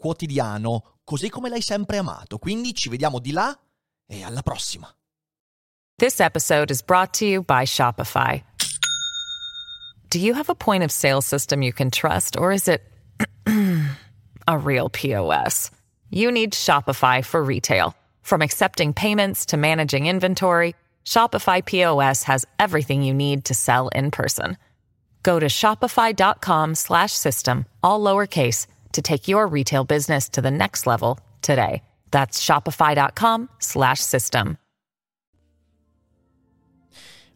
quotidiano, così come l'hai sempre amato. Quindi ci vediamo di là e alla prossima. This episode is brought to you by Shopify. Do you have a point of sale system you can trust or is it a real POS? You need Shopify for retail. From accepting payments to managing inventory, Shopify POS has everything you need to sell in person. Go to shopify.com/system all lowercase to take your retail business to the next level today. That's shopify.com/system.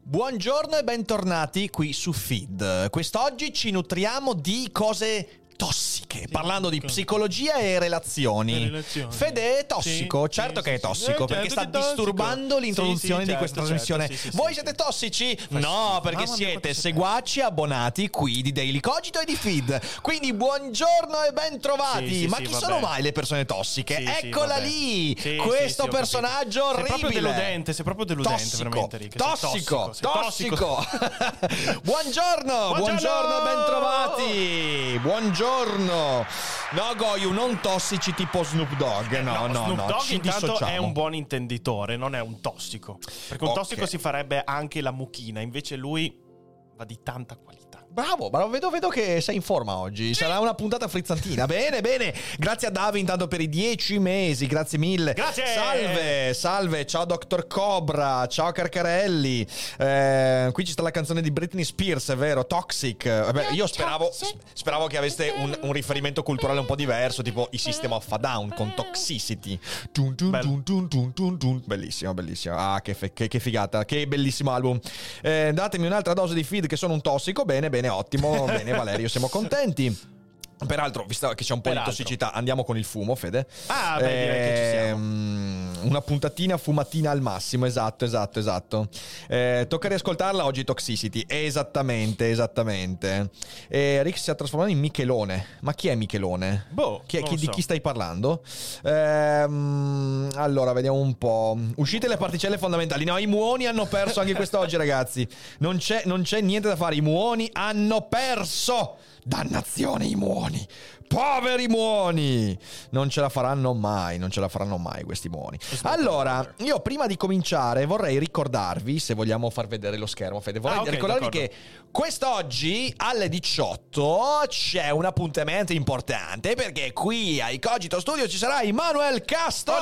Buongiorno e bentornati qui su Feed. Quest'oggi ci nutriamo di cose tossiche, parlando di psicologia e relazioni. E relazioni. Fede è tossico, certo che è sì, tossico, sì. perché Eh, sta certo disturbando l'introduzione di questa certo, trasmissione. certo, sì, Voi siete tossici? No, perché siete seguaci abbonati qui di Daily Cogito e di Feed. Quindi buongiorno e bentrovati. Sì, sì, Ma chi sono mai le persone tossiche? Eccola lì, questo personaggio orribile. Sei proprio deludente, sei proprio deludente, Tossico, veramente, Rick. Tossico, tossico. buongiorno, buongiorno, bentrovati. Buongiorno. No, Goyu, non tossici tipo Snoop Dogg. No, no, Snoop no. Dogg intanto è un buon intenditore, non è un tossico. Perché un Ok. tossico si farebbe anche la mucchina, invece lui va di tanta qualità. Bravo, bravo, vedo, vedo che sei in forma oggi. Sarà una puntata frizzantina. Bene, bene. Grazie a Davi intanto per i dieci mesi. Grazie mille. Grazie. Salve, salve. Ciao Dr. Cobra. Ciao Carcarelli. Eh, qui ci sta la canzone di Britney Spears, è vero? Toxic. Vabbè, io speravo, speravo che aveste un, un riferimento culturale un po' diverso, tipo i System of a Down con Toxicity. Tun, tun. Bellissimo, bellissimo. Ah, che, fe- che- che figata. Che bellissimo album. Eh, datemi un'altra dose di feed che sono un tossico. Bene, bene, ottimo. bene, Valerio, siamo contenti. Peraltro, visto che c'è un po' Peraltro. di tossicità, andiamo con il fumo, Fede. Ah, beh, direi che ci siamo. Ehm, Una puntatina fumatina al massimo, esatto, esatto, esatto. Eh, tocca riascoltarla oggi Toxicity, esattamente, esattamente. Eh, Rick si è trasformato in Michelone. Ma chi è Michelone? Boh, Chi chi- di so. chi stai parlando? Ehm, allora, vediamo un po'. Uscite le particelle fondamentali. No, i muoni hanno perso anche quest'oggi, ragazzi. Non c'è, non c'è niente da fare. I muoni hanno perso. Dannazione, i muoni. Poveri muoni! Non ce la faranno mai, non ce la faranno mai questi muoni. Allora, io prima di cominciare vorrei ricordarvi, se vogliamo far vedere lo schermo, Fede, vorrei Ah, ok, ricordarvi d'accordo. che quest'oggi alle 18 c'è un appuntamento importante perché qui ai Cogito Studio ci sarà Emanuel Casto!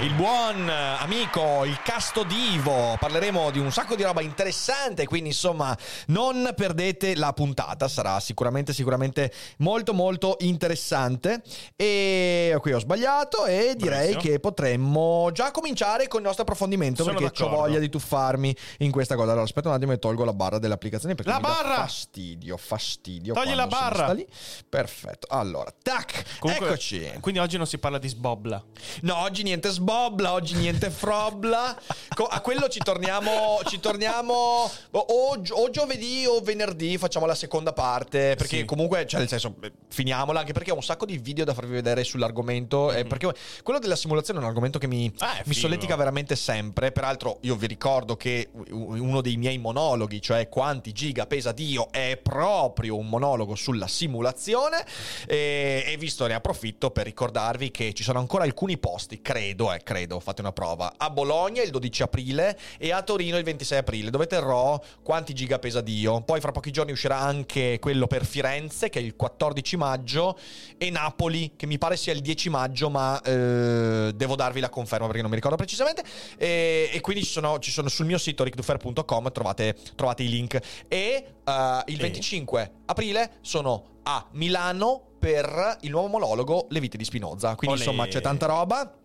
Il buon amico, il casto divo. Parleremo di un sacco di roba interessante, quindi insomma non perdete la puntata, sarà sicuramente sicuramente molto molto interessante. E qui ho sbagliato e direi Bravissimo. che potremmo già cominciare con il nostro approfondimento Sono perché ho voglia di tuffarmi in questa cosa. Allora aspetta un attimo e tolgo la barra dell'applicazione perché La barra! fastidio, fastidio. Togli la barra! Perfetto. Allora, tac, Comunque, eccoci. Quindi oggi non si parla di sbobla. No, oggi niente sbobla, oggi niente frobla. A quello ci torniamo, ci torniamo o, o giovedì o venerdì, facciamo la seconda parte. Perché Sì. comunque, cioè nel senso, eh, finiamola, anche perché ho un sacco di video da farvi vedere sull'argomento. eh, perché quello della simulazione è un argomento che mi. Ah, mi solletica veramente sempre. Peraltro, io vi ricordo che uno dei miei monologhi, cioè quanti giga pesa Dio, è proprio un monologo sulla simulazione. E, e visto ne approfitto per ricordarvi che ci sono ancora alcuni posti, credo, eh, credo, fate una prova, a Bologna il 12 aprile e a Torino il 26 aprile, dove terrò quanti giga pesa Dio. Poi fra pochi giorni uscirà anche quello per Firenze, che è il 14 maggio, e Napoli, che mi pare sia il 10 maggio, ma eh, devo darvi la conferma perché non mi ricordo precisamente. E, e quindi ci sono, ci sono sul mio sito rickdufer.com, trovate, trovate i link. E eh, il Sì. 25 aprile sono a Milano per il nuovo monologo Le vite di Spinoza. Quindi Olè. insomma c'è tanta roba.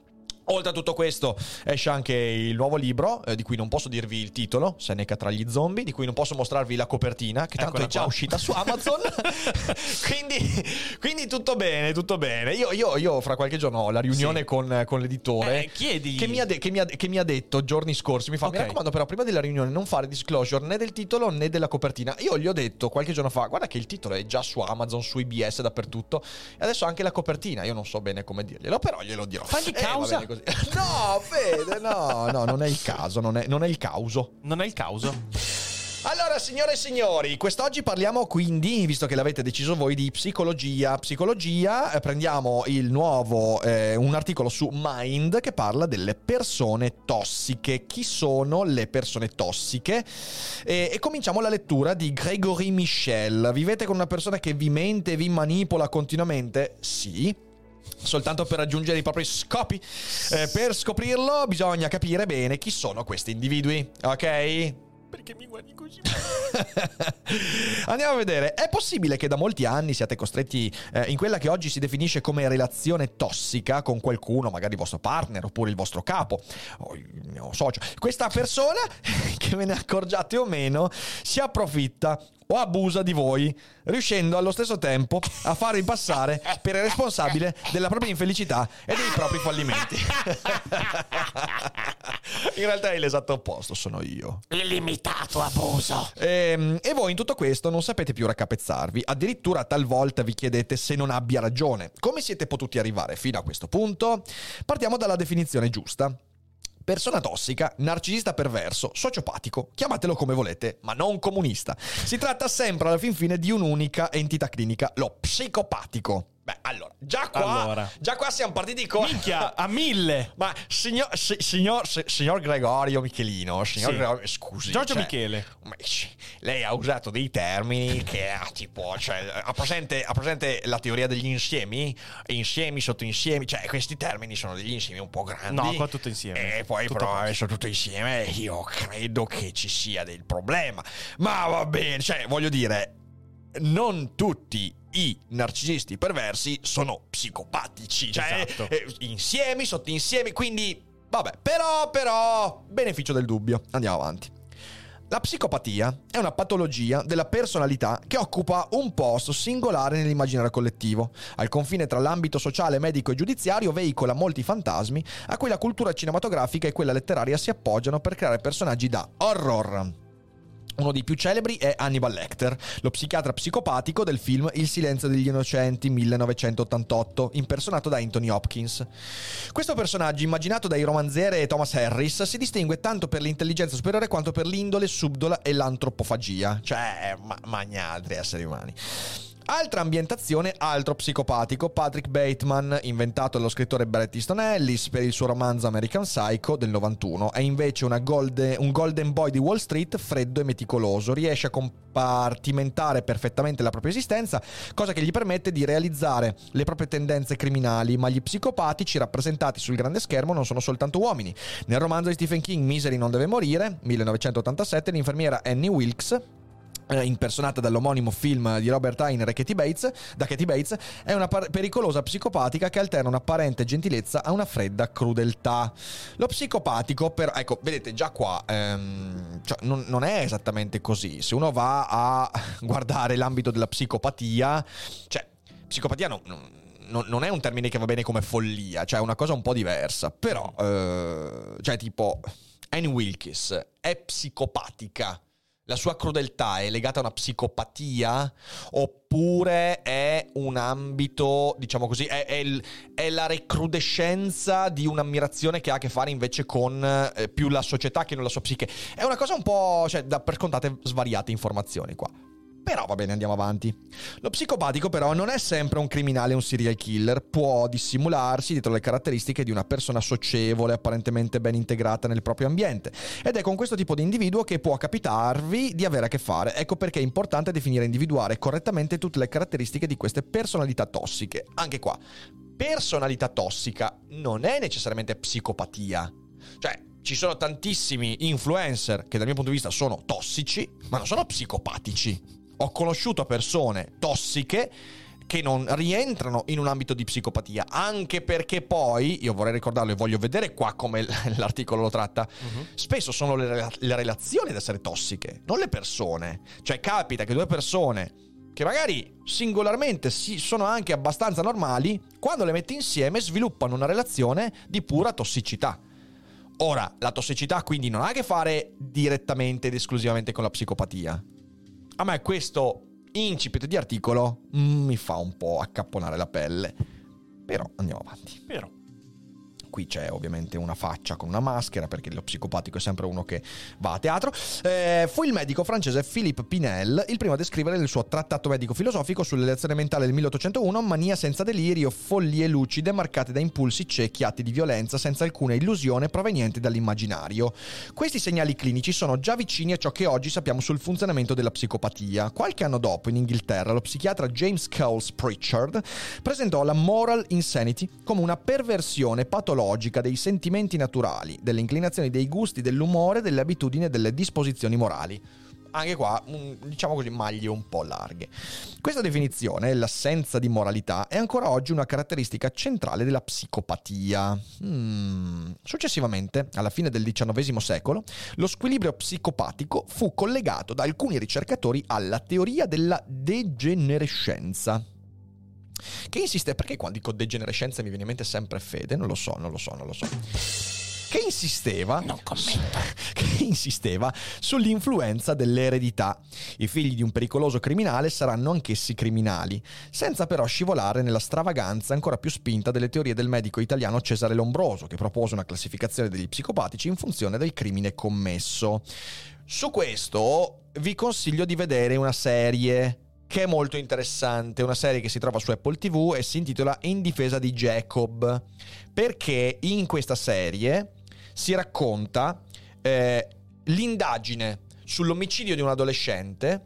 Oltre a tutto questo esce anche il nuovo libro, eh, di cui non posso dirvi il titolo, Seneca tra gli zombie, di cui non posso mostrarvi la copertina, che tanto Eccola è già qua. uscita su Amazon. quindi, quindi tutto bene, tutto bene. Io, io- io fra qualche giorno ho la riunione Sì. con, con l'editore. Eh, chiedigli. Che mi, ha de- che mi ha- che mi ha detto giorni scorsi, mi fa, mi Ok. raccomando però prima della riunione non fare disclosure né del titolo né della copertina. Io gli ho detto qualche giorno fa, guarda che il titolo è già su Amazon, su IBS, dappertutto, e adesso anche la copertina, io non so bene come dirglielo, però glielo dirò. Fagli Eh, causa. bene così. no, Fede, no, no, non è il caso, non è, non è il causo. Non è il causo. Allora, signore e signori, quest'oggi parliamo quindi, visto che l'avete deciso voi, di psicologia. Psicologia, eh, prendiamo il nuovo, eh, un articolo su Mind che parla delle persone tossiche. Chi sono le persone tossiche? E, e cominciamo la lettura di Gregory Michel. Vivete con una persona che vi mente e vi manipola continuamente? Sì soltanto per raggiungere i propri scopi. Eh, per scoprirlo bisogna capire bene chi sono questi individui, ok? Perché mi guardi così? Andiamo a vedere, è possibile che da molti anni siate costretti eh, in quella che oggi si definisce come relazione tossica con qualcuno, magari il vostro partner oppure il vostro capo o il mio socio. Questa persona, che ve ne accorgiate o meno, si approfitta o abusa di voi, riuscendo allo stesso tempo a farvi passare per il responsabile della propria infelicità e dei propri fallimenti. in realtà è l'esatto opposto, sono io. Illimitato abuso. Ehm, E, voi in tutto questo non sapete più raccapezzarvi, addirittura talvolta vi chiedete se non abbia ragione. Come siete potuti arrivare fino a questo punto? Partiamo dalla definizione giusta. Persona tossica, narcisista perverso, sociopatico, chiamatelo come volete, ma non comunista. Si tratta sempre alla fin fine di un'unica entità clinica, lo psicopatico. Beh, allora, già qua, Allora. già qua siamo partiti con... Minchia, a mille. Ma signor, si- signor, si- signor Gregorio Michelino, signor Sì. Gregorio, scusi. Giorgio cioè, Michele. lei ha usato dei termini che ha tipo, cioè, ha presente, ha presente la teoria degli insiemi? Insiemi sotto insiemi, cioè questi termini sono degli insiemi un po' grandi. No, qua tutto insieme. E poi Tutto però adesso tutto insieme io credo che ci sia del problema. Ma va bene, cioè voglio dire, non tutti i narcisisti perversi sono psicopatici, cioè Esatto. eh, insiemi, sotto insiemi, quindi vabbè, però però beneficio del dubbio. Andiamo avanti. La psicopatia è una patologia della personalità che occupa un posto singolare nell'immaginario collettivo. Al confine tra l'ambito sociale, medico e giudiziario veicola molti fantasmi a cui la cultura cinematografica e quella letteraria si appoggiano per creare personaggi da horror. Uno dei più celebri è Hannibal Lecter, lo psichiatra psicopatico del film Il silenzio degli innocenti 1988, impersonato da Anthony Hopkins. Questo personaggio, immaginato dai romanziere Thomas Harris, si distingue tanto per l'intelligenza superiore quanto per l'indole subdola e l'antropofagia, cioè ma- magna altri esseri umani. Altra ambientazione, altro psicopatico, Patrick Bateman, inventato dallo scrittore Bret Easton Ellis per il suo romanzo American Psycho del 91. È invece una golde- un golden boy di Wall Street, freddo e meticoloso. Riesce a compartimentare perfettamente la propria esistenza, cosa che gli permette di realizzare le proprie tendenze criminali, ma gli psicopatici rappresentati sul grande schermo non sono soltanto uomini. Nel romanzo di Stephen King Misery non deve morire, 1987, l'infermiera Annie Wilkes impersonata dall'omonimo film di Robert Hine e Katie Bates, da Katie Bates, è una par- pericolosa psicopatica che alterna un'apparente gentilezza a una fredda crudeltà. Lo psicopatico, però, ecco, vedete già qua, ehm, cioè, non, non è esattamente così. Se uno va a guardare l'ambito della psicopatia, cioè, psicopatia non- non- non, non è un termine che va bene come follia, cioè è una cosa un po' diversa. Però, eh, cioè, tipo, Annie Wilkes è psicopatica. La sua crudeltà è legata a una psicopatia oppure è un ambito, diciamo così, è, è è la recrudescenza di un'ammirazione che ha a che fare invece con eh, più la società che non la sua psiche. È una cosa un po', cioè, da per contate svariate informazioni qua. Però va bene, andiamo avanti. Lo psicopatico però non è sempre un criminale un serial killer, può dissimularsi dietro le caratteristiche di una persona socievole, apparentemente ben integrata nel proprio ambiente. Ed è con questo tipo di individuo che può capitarvi di avere a che fare. Ecco perché è importante definire e individuare correttamente tutte le caratteristiche di queste personalità tossiche. Anche qua, personalità tossica non è necessariamente psicopatia. Cioè, ci sono tantissimi influencer che dal mio punto di vista sono tossici, ma non sono psicopatici. Ho conosciuto persone tossiche che non rientrano in un ambito di psicopatia, anche perché poi, io vorrei ricordarlo e voglio vedere qua come l'articolo lo tratta, uh-huh. spesso sono le, le relazioni ad essere tossiche, non le persone. Cioè capita che due persone che magari singolarmente sono anche abbastanza normali, quando le metti insieme sviluppano una relazione di pura tossicità. Ora, la tossicità quindi non ha a che fare direttamente ed esclusivamente con la psicopatia. A me questo incipit di articolo mm, mi fa un po' accapponare la pelle. Però andiamo avanti. Però. Qui c'è ovviamente una faccia con una maschera perché lo psicopatico è sempre uno che va a teatro. Eh, fu il medico francese Philippe Pinel il primo a descrivere nel suo trattato medico-filosofico sull'elezione mentale del 1801 mania senza delirio, follie lucide marcate da impulsi ciechi, atti di violenza senza alcuna illusione proveniente dall'immaginario. Questi segnali clinici sono già vicini a ciò che oggi sappiamo sul funzionamento della psicopatia. Qualche anno dopo, in Inghilterra, lo psichiatra James Coles Pritchard presentò la moral insanity come una perversione patologica logica dei sentimenti naturali, delle inclinazioni, dei gusti, dell'umore, delle abitudini e delle disposizioni morali. Anche qua, diciamo così, maglie un po' larghe. Questa definizione, l'assenza di moralità, è ancora oggi una caratteristica centrale della psicopatia. Hmm. Successivamente, alla fine del XIX secolo, lo squilibrio psicopatico fu collegato da alcuni ricercatori alla teoria della degenerescenza che insiste, perché quando dico degenerescenza mi viene in mente sempre fede? Non lo so, non lo so, non lo so che insisteva, che insisteva sull'influenza dell'eredità. I figli di un pericoloso criminale saranno anch'essi criminali, senza però scivolare nella stravaganza ancora più spinta delle teorie del medico italiano Cesare Lombroso, che propose una classificazione degli psicopatici in funzione del crimine commesso. Su questo vi consiglio di vedere una serie che è molto interessante, una serie che si trova su Apple TV e si intitola In difesa di Jacob, perché in questa serie si racconta eh, l'indagine sull'omicidio di un adolescente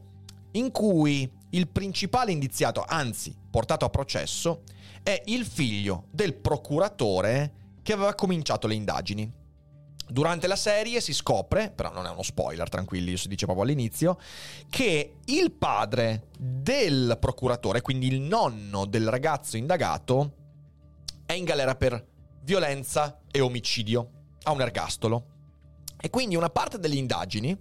in cui il principale indiziato, anzi portato a processo, è il figlio del procuratore che aveva cominciato le indagini. Durante la serie si scopre, però non è uno spoiler, tranquilli, si dice proprio all'inizio, che il padre del procuratore, quindi il nonno del ragazzo indagato, è in galera per violenza e omicidio. Ha un ergastolo. E quindi una parte delle indagini,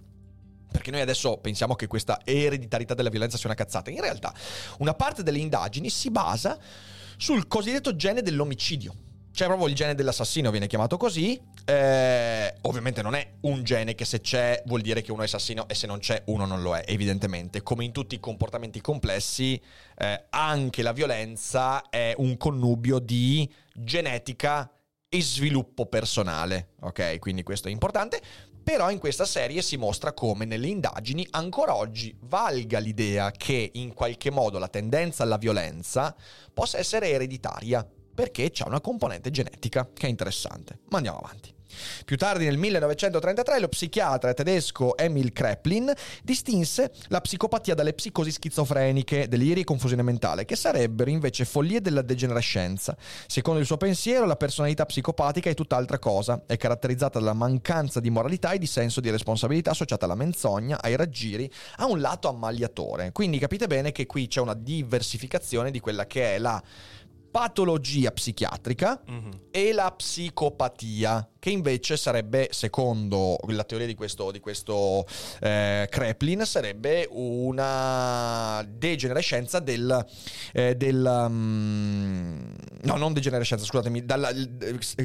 perché noi adesso pensiamo che questa ereditarietà della violenza sia una cazzata, in realtà una parte delle indagini si basa sul cosiddetto gene dell'omicidio c'è proprio il gene dell'assassino, viene chiamato così. Eh, ovviamente non è un gene che se c'è vuol dire che uno è assassino e se non c'è uno non lo è, evidentemente. Come in tutti i comportamenti complessi, eh, anche la violenza è un connubio di genetica e sviluppo personale. Ok, quindi questo è importante. Però in questa serie si mostra come nelle indagini ancora oggi valga l'idea che in qualche modo la tendenza alla violenza possa essere ereditaria perché c'è una componente genetica che è interessante. Ma andiamo avanti. Più tardi nel 1933 lo psichiatra tedesco Emil Kreplin distinse la psicopatia dalle psicosi schizofreniche, deliri e confusione mentale, che sarebbero invece follie della degenerescenza. Secondo il suo pensiero, la personalità psicopatica è tutt'altra cosa, è caratterizzata dalla mancanza di moralità e di senso di responsabilità associata alla menzogna, ai raggiri, a un lato ammaliatore. Quindi capite bene che qui c'è una diversificazione di quella che è la patologia psichiatrica mm-hmm. e la psicopatia, che invece sarebbe, secondo la teoria di questo, di questo eh, Kreplin, sarebbe una degenerescenza del... Eh, del um, no, non degenerescenza, scusatemi, dalla,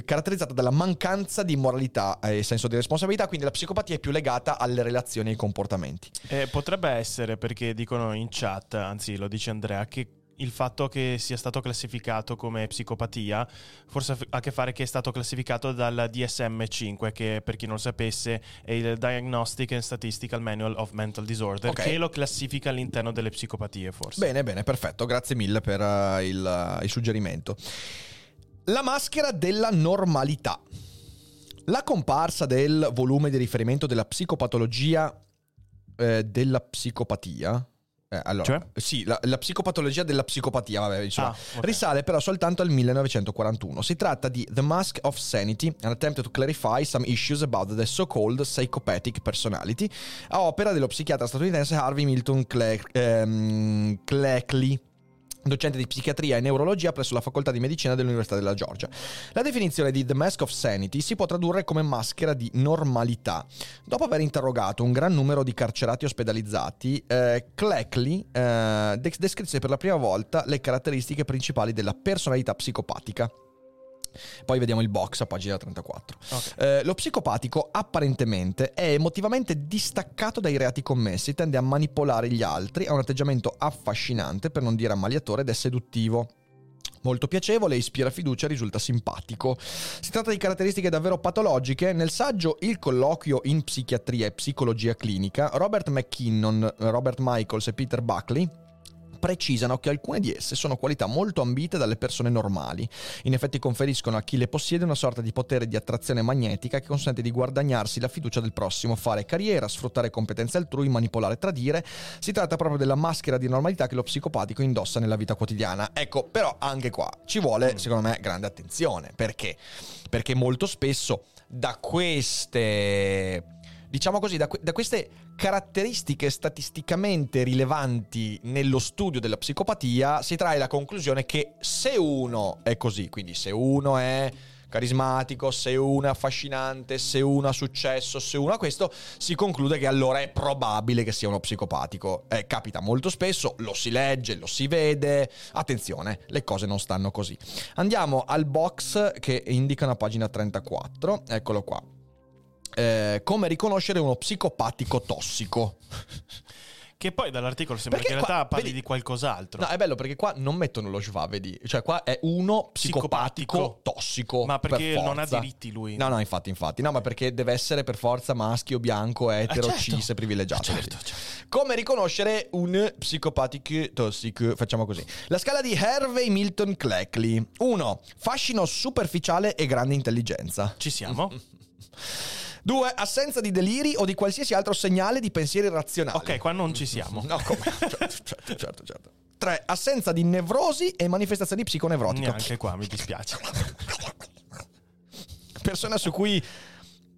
caratterizzata dalla mancanza di moralità e senso di responsabilità, quindi la psicopatia è più legata alle relazioni e ai comportamenti. Eh, potrebbe essere, perché dicono in chat, anzi lo dice Andrea, che il fatto che sia stato classificato come psicopatia forse ha a che fare che è stato classificato dal DSM-5 che per chi non lo sapesse è il Diagnostic and Statistical Manual of Mental Disorder okay. che lo classifica all'interno delle psicopatie forse. Bene, bene, perfetto, grazie mille per uh, il, uh, il suggerimento. La maschera della normalità. La comparsa del volume di riferimento della psicopatologia eh, della psicopatia eh, allora, cioè? sì, la, la, psicopatologia della psicopatia, vabbè, insomma, ah, okay. risale però soltanto al 1941. Si tratta di The Mask of Sanity, an attempt to clarify some issues about the so-called psychopathic personality, a opera dello psichiatra statunitense Harvey Milton Cle- ehm, Cleckley docente di psichiatria e neurologia presso la facoltà di medicina dell'Università della Georgia. La definizione di The Mask of Sanity si può tradurre come maschera di normalità. Dopo aver interrogato un gran numero di carcerati ospedalizzati, eh, Cleckley eh, descrisse per la prima volta le caratteristiche principali della personalità psicopatica. Poi vediamo il box a pagina 34. Okay. Eh, lo psicopatico apparentemente è emotivamente distaccato dai reati commessi, tende a manipolare gli altri, ha un atteggiamento affascinante, per non dire ammaliatore, ed è seduttivo. Molto piacevole, ispira fiducia e risulta simpatico. Si tratta di caratteristiche davvero patologiche. Nel saggio Il colloquio in psichiatria e psicologia clinica, Robert McKinnon, Robert Michaels e Peter Buckley precisano che alcune di esse sono qualità molto ambite dalle persone normali. In effetti conferiscono a chi le possiede una sorta di potere di attrazione magnetica che consente di guadagnarsi la fiducia del prossimo, fare carriera, sfruttare competenze altrui, manipolare, tradire. Si tratta proprio della maschera di normalità che lo psicopatico indossa nella vita quotidiana. Ecco, però anche qua ci vuole, secondo me, grande attenzione. Perché? Perché molto spesso da queste diciamo così, da, da, queste caratteristiche statisticamente rilevanti nello studio della psicopatia si trae la conclusione che se uno è così, quindi se uno è carismatico, se uno è affascinante, se uno ha successo, se uno ha questo, si conclude che allora è probabile che sia uno psicopatico. Eh, capita molto spesso, lo si legge, lo si vede. Attenzione, le cose non stanno così. Andiamo al box che indica una pagina 34, eccolo qua eh, come riconoscere uno psicopatico tossico. Che poi dall'articolo sembra perché che in realtà qua, parli vedi, di qualcos'altro. No, è bello perché qua non mettono lo schwa, vedi? Cioè qua è uno psicopatico, psicopatico. tossico. Ma perché per non ha diritti lui? No, no, infatti, infatti. No, ma perché deve essere per forza maschio, bianco, etero, eh, certo. cis privilegiato. Eh, certo, certo. Come riconoscere un psicopatico tossico? Facciamo così. La scala di Hervey Milton Cleckley. 1. Fascino superficiale e grande intelligenza. Ci siamo. 2. Assenza di deliri o di qualsiasi altro segnale di pensieri razionali. Ok, qua non ci siamo. No, come? certo, certo, certo, certo. 3. Assenza di nevrosi e manifestazioni psiconevrotiche. Neanche qua, mi dispiace. Persona su cui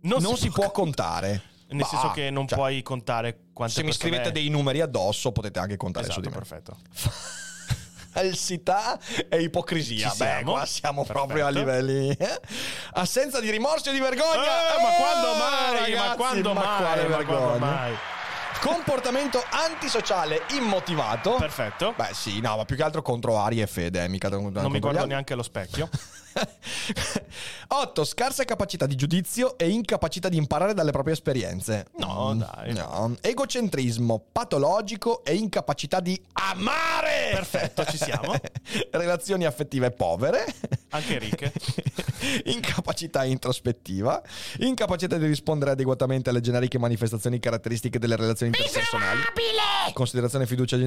non, non si, si, può contare. Nel bah, senso che non cioè, puoi contare quante Se mi scrivete dei numeri addosso potete anche contare esatto, su di me. perfetto. falsità e ipocrisia. Ci Beh, qua siamo Perfetto. proprio a livelli. Eh? Assenza di rimorso e di vergogna. Eh, ma quando mai? Ragazzi, ma quando ma mai? Quale ma vergogna? Quando mai? Comportamento antisociale immotivato. Perfetto. Beh, sì, no, ma più che altro contro Ari e Fede. Eh, mica non mi guardo neanche allo specchio. 8. Scarsa capacità di giudizio e incapacità di imparare dalle proprie esperienze. No, mm, dai. No. Egocentrismo patologico e incapacità di amare. Perfetto, ci siamo. Relazioni affettive povere. Anche ricche. incapacità introspettiva. Incapacità di rispondere adeguatamente alle generiche manifestazioni caratteristiche delle relazioni interpersonali. Considerazione fiducia.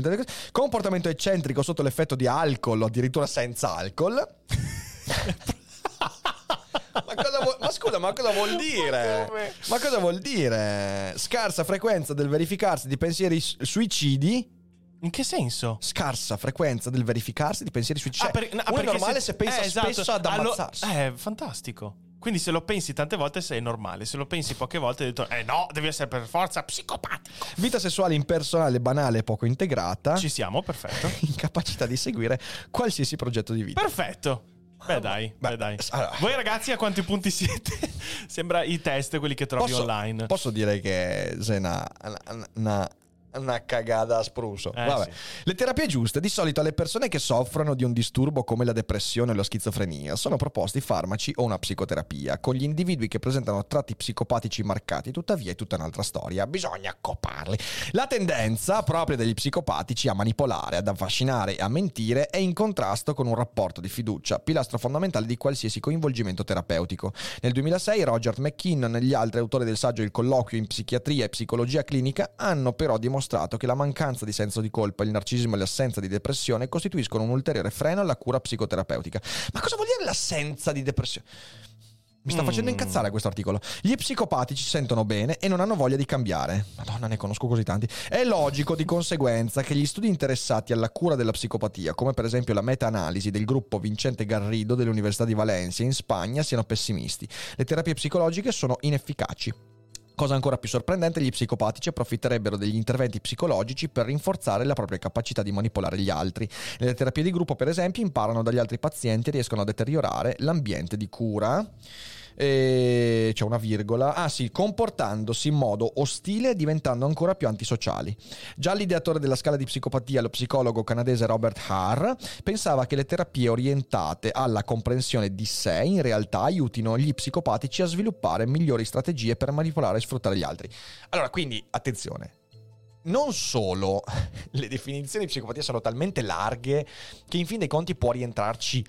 Comportamento eccentrico sotto l'effetto di alcol o addirittura senza alcol. Ma, vuol, ma scusa, ma cosa vuol dire? Ma, cosa vuol dire? Scarsa frequenza del verificarsi di pensieri suicidi. In che senso? Scarsa frequenza del verificarsi di pensieri suicidi. Ah, per, no, è normale se, se pensa eh, esatto. spesso ad ammazzarsi. Allo, eh, fantastico. Quindi se lo pensi tante volte sei normale, se lo pensi poche volte hai detto eh no, devi essere per forza psicopatico. Vita sessuale impersonale, banale e poco integrata. Ci siamo, perfetto. Incapacità di seguire qualsiasi progetto di vita. Perfetto. Beh dai, beh, beh dai. Allora. Voi ragazzi a quanti punti siete? Sembra i test, quelli che trovi posso, online. Posso dire che sei una, una, una cagata a spruso. Eh, Vabbè. Sì. Le terapie giuste, di solito alle persone che soffrono di un disturbo come la depressione o la schizofrenia, sono proposti farmaci o una psicoterapia. Con gli individui che presentano tratti psicopatici marcati, tuttavia, è tutta un'altra storia. Bisogna accopparli. La tendenza propria degli psicopatici a manipolare, ad affascinare e a mentire è in contrasto con un rapporto di fiducia, pilastro fondamentale di qualsiasi coinvolgimento terapeutico. Nel 2006 Roger McKinnon e gli altri autori del saggio Il colloquio in psichiatria e psicologia clinica hanno però dimostrato dimostrato che la mancanza di senso di colpa, il narcisismo e l'assenza di depressione costituiscono un ulteriore freno alla cura psicoterapeutica. Ma cosa vuol dire l'assenza di depressione? Mi sta facendo mm. incazzare questo articolo. Gli psicopatici si sentono bene e non hanno voglia di cambiare. Madonna, ne conosco così tanti. È logico di conseguenza che gli studi interessati alla cura della psicopatia, come per esempio la meta-analisi del gruppo Vincente Garrido dell'Università di Valencia in Spagna, siano pessimisti. Le terapie psicologiche sono inefficaci. Cosa ancora più sorprendente, gli psicopatici approfitterebbero degli interventi psicologici per rinforzare la propria capacità di manipolare gli altri. Nelle terapie di gruppo, per esempio, imparano dagli altri pazienti e riescono a deteriorare l'ambiente di cura e c'è una virgola, ah sì, comportandosi in modo ostile e diventando ancora più antisociali. Già l'ideatore della scala di psicopatia, lo psicologo canadese Robert Haar, pensava che le terapie orientate alla comprensione di sé in realtà aiutino gli psicopatici a sviluppare migliori strategie per manipolare e sfruttare gli altri. Allora, quindi, attenzione, non solo le definizioni di psicopatia sono talmente larghe che in fin dei conti può rientrarci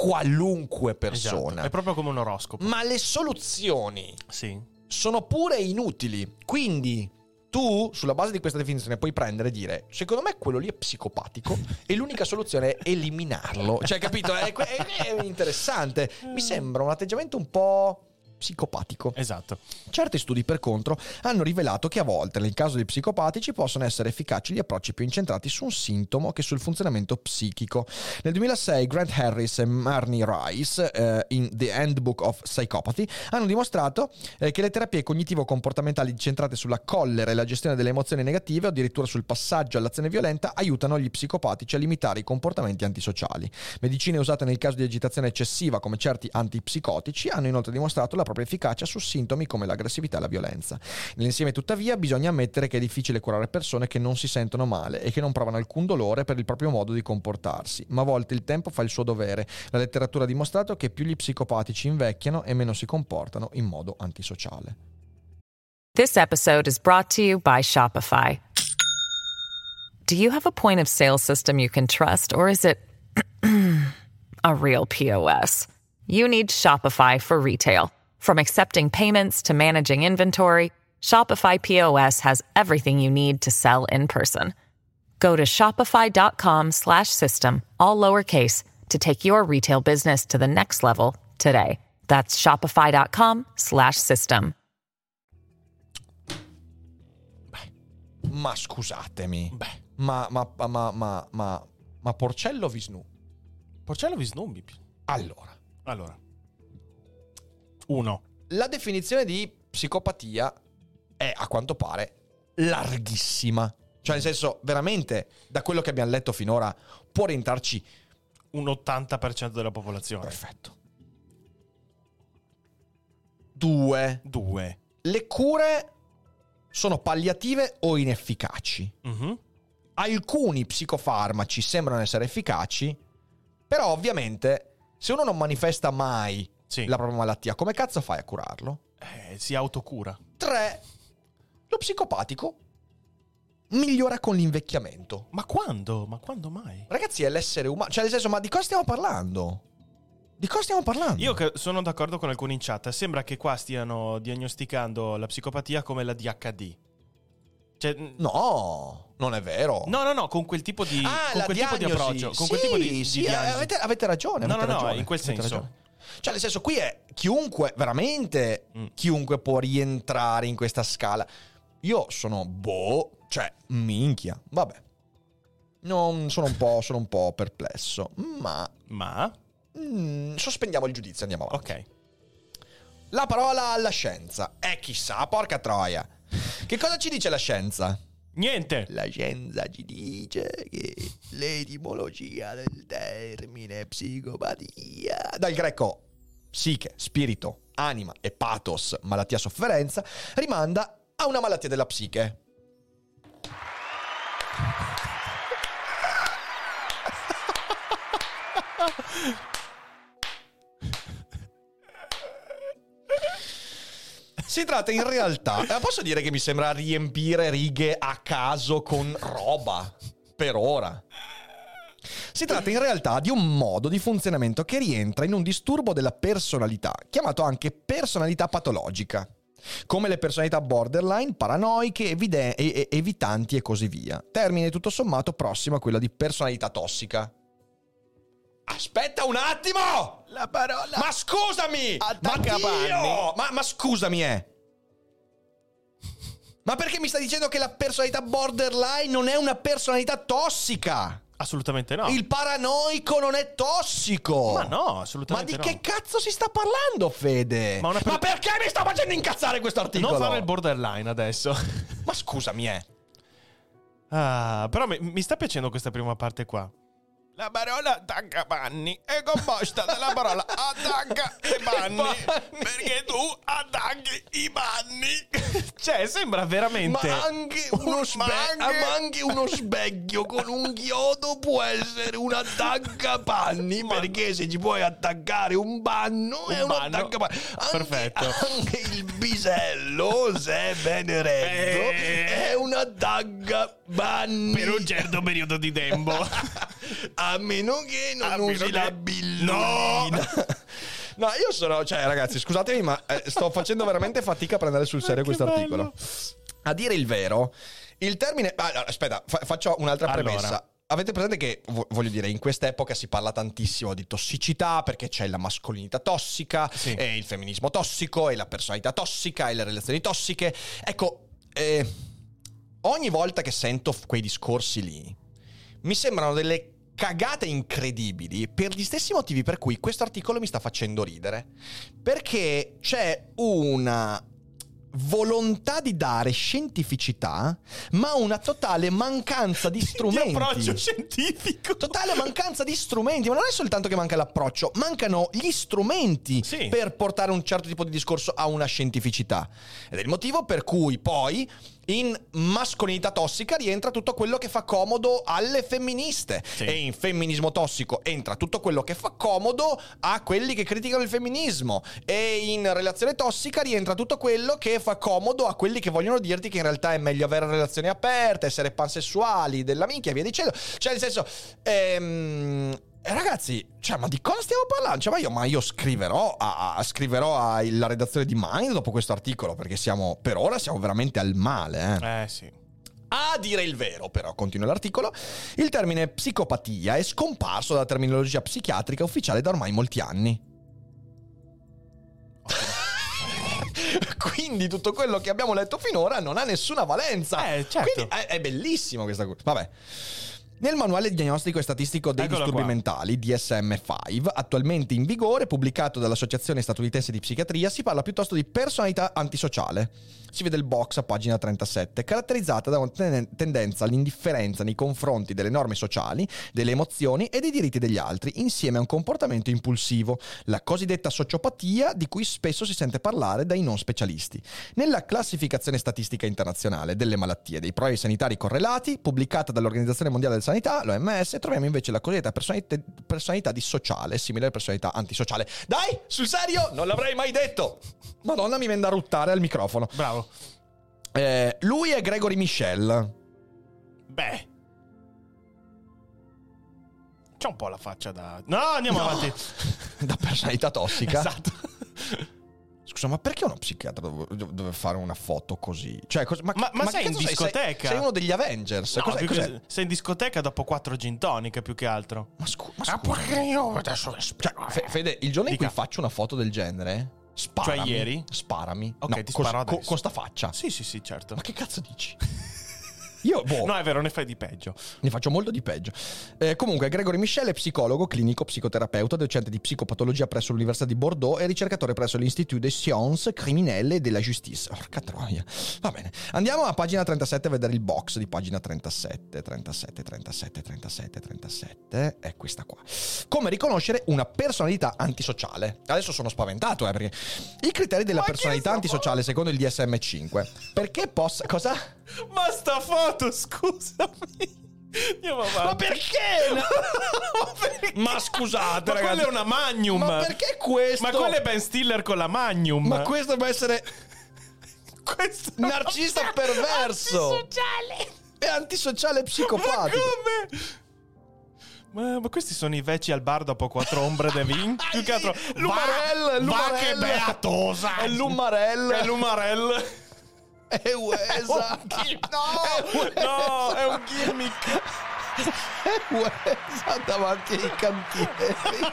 qualunque persona. Esatto, È proprio come un oroscopo. Ma le soluzioni Sì. sono pure inutili. Quindi tu, sulla base di questa definizione, puoi prendere e dire: Secondo me quello lì è psicopatico e l'unica soluzione è eliminarlo. Cioè, capito? È, è- è interessante. Mi sembra un atteggiamento un po' psicopatico. Esatto. Certi studi, per contro, hanno rivelato che a volte, nel caso dei psicopatici, possono essere efficaci gli approcci più incentrati su un sintomo che sul funzionamento psichico. Nel 2006 Grant Harris e Marnie Rice, eh, in The Handbook of Psychopathy, hanno dimostrato eh, che le terapie cognitivo-comportamentali incentrate sulla collera e la gestione delle emozioni negative, o addirittura sul passaggio all'azione violenta, aiutano gli psicopatici a limitare i comportamenti antisociali. Medicine usate nel caso di agitazione eccessiva, come certi antipsicotici, hanno inoltre dimostrato la propria efficacia su sintomi come l'aggressività e la violenza. Nell'insieme, tuttavia, bisogna ammettere che è difficile curare persone che non si sentono male e che non provano alcun dolore per il proprio modo di comportarsi, ma a volte il tempo fa il suo dovere. La letteratura ha dimostrato che più gli psicopatici invecchiano e meno si comportano in modo antisociale. This episode is brought to you by Shopify. Do you have a point of sale system you can trust, or is it a real POS? You need Shopify for retail. From accepting payments to managing inventory, Shopify POS has everything you need to sell in person. Go to shopify.com slash system, all lowercase, to take your retail business to the next level today. That's shopify.com slash system. Ma scusatemi, Beh, ma, ma, ma, ma, ma, ma Porcello Visnu. Porcello vi snobbi. Allora, Allora. Uno. la definizione di psicopatia è a quanto pare larghissima. Cioè, nel senso, veramente, da quello che abbiamo letto finora, può rientrarci Un 80% della popolazione. perfetto. Due. Due. Le cure sono palliative o inefficaci. Mhm. Alcuni psicofarmaci sembrano essere efficaci, però ovviamente se uno non manifesta mai Sì. la propria malattia, come cazzo fai a curarlo? Eh, si autocura. 3. Lo psicopatico migliora con l'invecchiamento. Ma quando? Ma quando mai? Ragazzi, è l'essere umano. Cioè, nel senso, ma di cosa stiamo parlando? Di cosa stiamo parlando? Io sono d'accordo con alcuni in chat. Sembra che qua stiano diagnosticando la psicopatia come la DHD. Cioè, No, non è vero. no, no, no, con quel tipo di, Ah, con quel tipo di approccio. Con sì, quel tipo di, di sì, diagnosi. avete, avete ragione. No, avete no, no, ragione, in quel senso. ragione. Cioè, nel senso, qui è chiunque, veramente Mm. chiunque può rientrare in questa scala. Io sono boh, cioè, minchia, vabbè. Non, sono, un po', sono un po' perplesso, ma Ma, mm, sospendiamo il giudizio, andiamo avanti. ok. La parola alla scienza. E chissà, porca troia. Che cosa ci dice la scienza? Niente. La scienza ci dice che l'etimologia del termine psicopatia, dal greco psiche, spirito, anima e pathos, malattia sofferenza, rimanda a una malattia della psiche. Si tratta in realtà, eh, posso dire che mi sembra riempire righe a caso con roba, per ora. Si tratta in realtà di un modo di funzionamento che rientra in un disturbo della personalità, chiamato anche personalità patologica, come le personalità borderline, paranoiche, evide- evitanti e così via. Termine tutto sommato prossimo a quello di personalità tossica. Aspetta un attimo! La parola. Ma scusami! Ma Attaccapanni. Dio! Ma, ma scusami, eh! Ma perché mi stai dicendo che la personalità borderline non è una personalità tossica? Assolutamente no. Il paranoico non è tossico. Ma no, Ma assolutamente di no. che cazzo si sta parlando, Fede? Ma per- perché mi sta facendo incazzare questo articolo? Non fare il borderline adesso. Ma scusami, eh. Ah, però mi, mi sta piacendo questa prima parte qua. La parola attacca panni è composta dalla parola attacca i panni perché tu attacchi i panni. cioè, sembra veramente. Ma anche, uno spe- Ma anche- ma anche uno specchio con un chiodo può essere un attaccapanni Ma- perché se ci puoi attaccare un panno è Un un panno. attaccapanni. Anche, Perfetto. Anche il bisello, se è ben retto, Eh. è un attaccapanni. per un certo periodo di tempo. A meno che non A usi la che- billolina. No, io sono, cioè ragazzi, scusatemi, ma eh, sto facendo veramente fatica a prendere sul serio Ah, questo articolo. A dire il vero, il termine... ah, no, aspetta, fa- faccio un'altra Allora. premessa. Avete presente che, vo- voglio dire, in quest'epoca si parla tantissimo di tossicità perché c'è la mascolinità tossica, Sì. e il femminismo tossico, e la personalità tossica, e le relazioni tossiche. Ecco, eh, ogni volta che sento quei discorsi lì, mi sembrano delle cagate incredibili per gli stessi motivi per cui questo articolo mi sta facendo ridere. Perché c'è una volontà di dare scientificità, ma una totale mancanza di Di strumenti. approccio scientifico. Totale mancanza di strumenti, ma non è soltanto che manca l'approccio, mancano gli strumenti Sì. per portare un certo tipo di discorso a una scientificità. Ed è il motivo per cui poi in mascolinità tossica rientra tutto quello che fa comodo alle femministe Sì. e in femminismo tossico entra tutto quello che fa comodo a quelli che criticano il femminismo e in relazione tossica rientra tutto quello che fa comodo a quelli che vogliono dirti che in realtà è meglio avere relazioni aperte, essere pansessuali, della minchia e via dicendo. Cioè nel senso... Ehm, eh, Ragazzi, cioè, ma di cosa stiamo parlando? Cioè, ma io, ma io scriverò, a, a- scriverò alla redazione di Mind dopo questo articolo, perché siamo, per ora siamo veramente al male. Eh. Eh sì. A dire il vero, però, continua l'articolo, il termine psicopatia è scomparso dalla terminologia psichiatrica ufficiale da ormai molti anni. Quindi tutto quello che abbiamo letto finora non ha nessuna valenza. Eh, certo. Quindi è, è bellissimo questa cosa. Vabbè. Nel manuale diagnostico e statistico dei Eccolo disturbi qua. mentali, DSM-5, attualmente in vigore, pubblicato dall'Associazione statunitense di psichiatria, si parla piuttosto di personalità antisociale. Si vede il box a pagina 37, caratterizzata da una ten- tendenza all'indifferenza nei confronti delle norme sociali, delle emozioni e dei diritti degli altri, insieme a un comportamento impulsivo, la cosiddetta sociopatia di cui spesso si sente parlare dai non specialisti. Nella classificazione statistica internazionale delle malattie e dei problemi sanitari correlati, pubblicata dall'Organizzazione Mondiale della Sanità, l'OMS, troviamo invece la cosiddetta personalità, personalità dissociale, simile alla personalità antisociale. Dai, sul serio, non l'avrei mai detto! Madonna, mi viene da ruttare al microfono. Bravo. Eh, lui è Gregory Michel. Beh. C'è un po' la faccia da. No, andiamo No. avanti. da personalità tossica. Esatto. Scusa, ma perché uno psichiatra deve fare una foto così? Cioè, cosa- ma, Ma- ma che sei in cazzo Sei, discoteca? sei uno degli Avengers. No, Cos'è- cos'è? sei in discoteca dopo quattro gin tonic più che altro. Ma, scu- ma Ah, scusa. perché io adesso Cioè. Fe- Fede, il giorno in Dica. cui faccio una foto del genere, sparami. Cioè, ieri? Sparami. Ok, No, ti cos- sparo adesso. con sta faccia. Sì, sì, sì, certo. Ma che cazzo dici? Io, boh, No, è vero, ne fai di peggio. ne faccio molto di peggio. Eh, comunque, Gregory Michel è psicologo, clinico, psicoterapeuta, docente di psicopatologia presso l'Università di Bordeaux e ricercatore presso l'Institut des Sciences Criminelles et de la Justice. Porca troia. Va bene. Andiamo a pagina 37 a vedere il box di pagina 37. 37, 37, 37, 37. È questa qua. Come riconoscere una personalità antisociale. Adesso sono spaventato, eh, perché i criteri della Ma personalità antisociale secondo il DSM-5. Perché possa... Cosa? Ma sta foto, scusami. Ma perché? Ma perché? Ma scusate, Ma ragazzi. quella è una Magnum. Ma perché questo? Ma quello è Ben Stiller con la Magnum. Ma questo può essere questo narcisista perverso. Antisociale. È antisociale Ma psicopatico. come? Ma, ma questi sono i vecchi al bar dopo quattro ombre de vin? Più che altro. Lumarel, Va- Lumarel. Va che beatosa! È Lumarel. È Lumarel. È Uesa. No, no, è un gimmick. È Uesa davanti ai cantieri.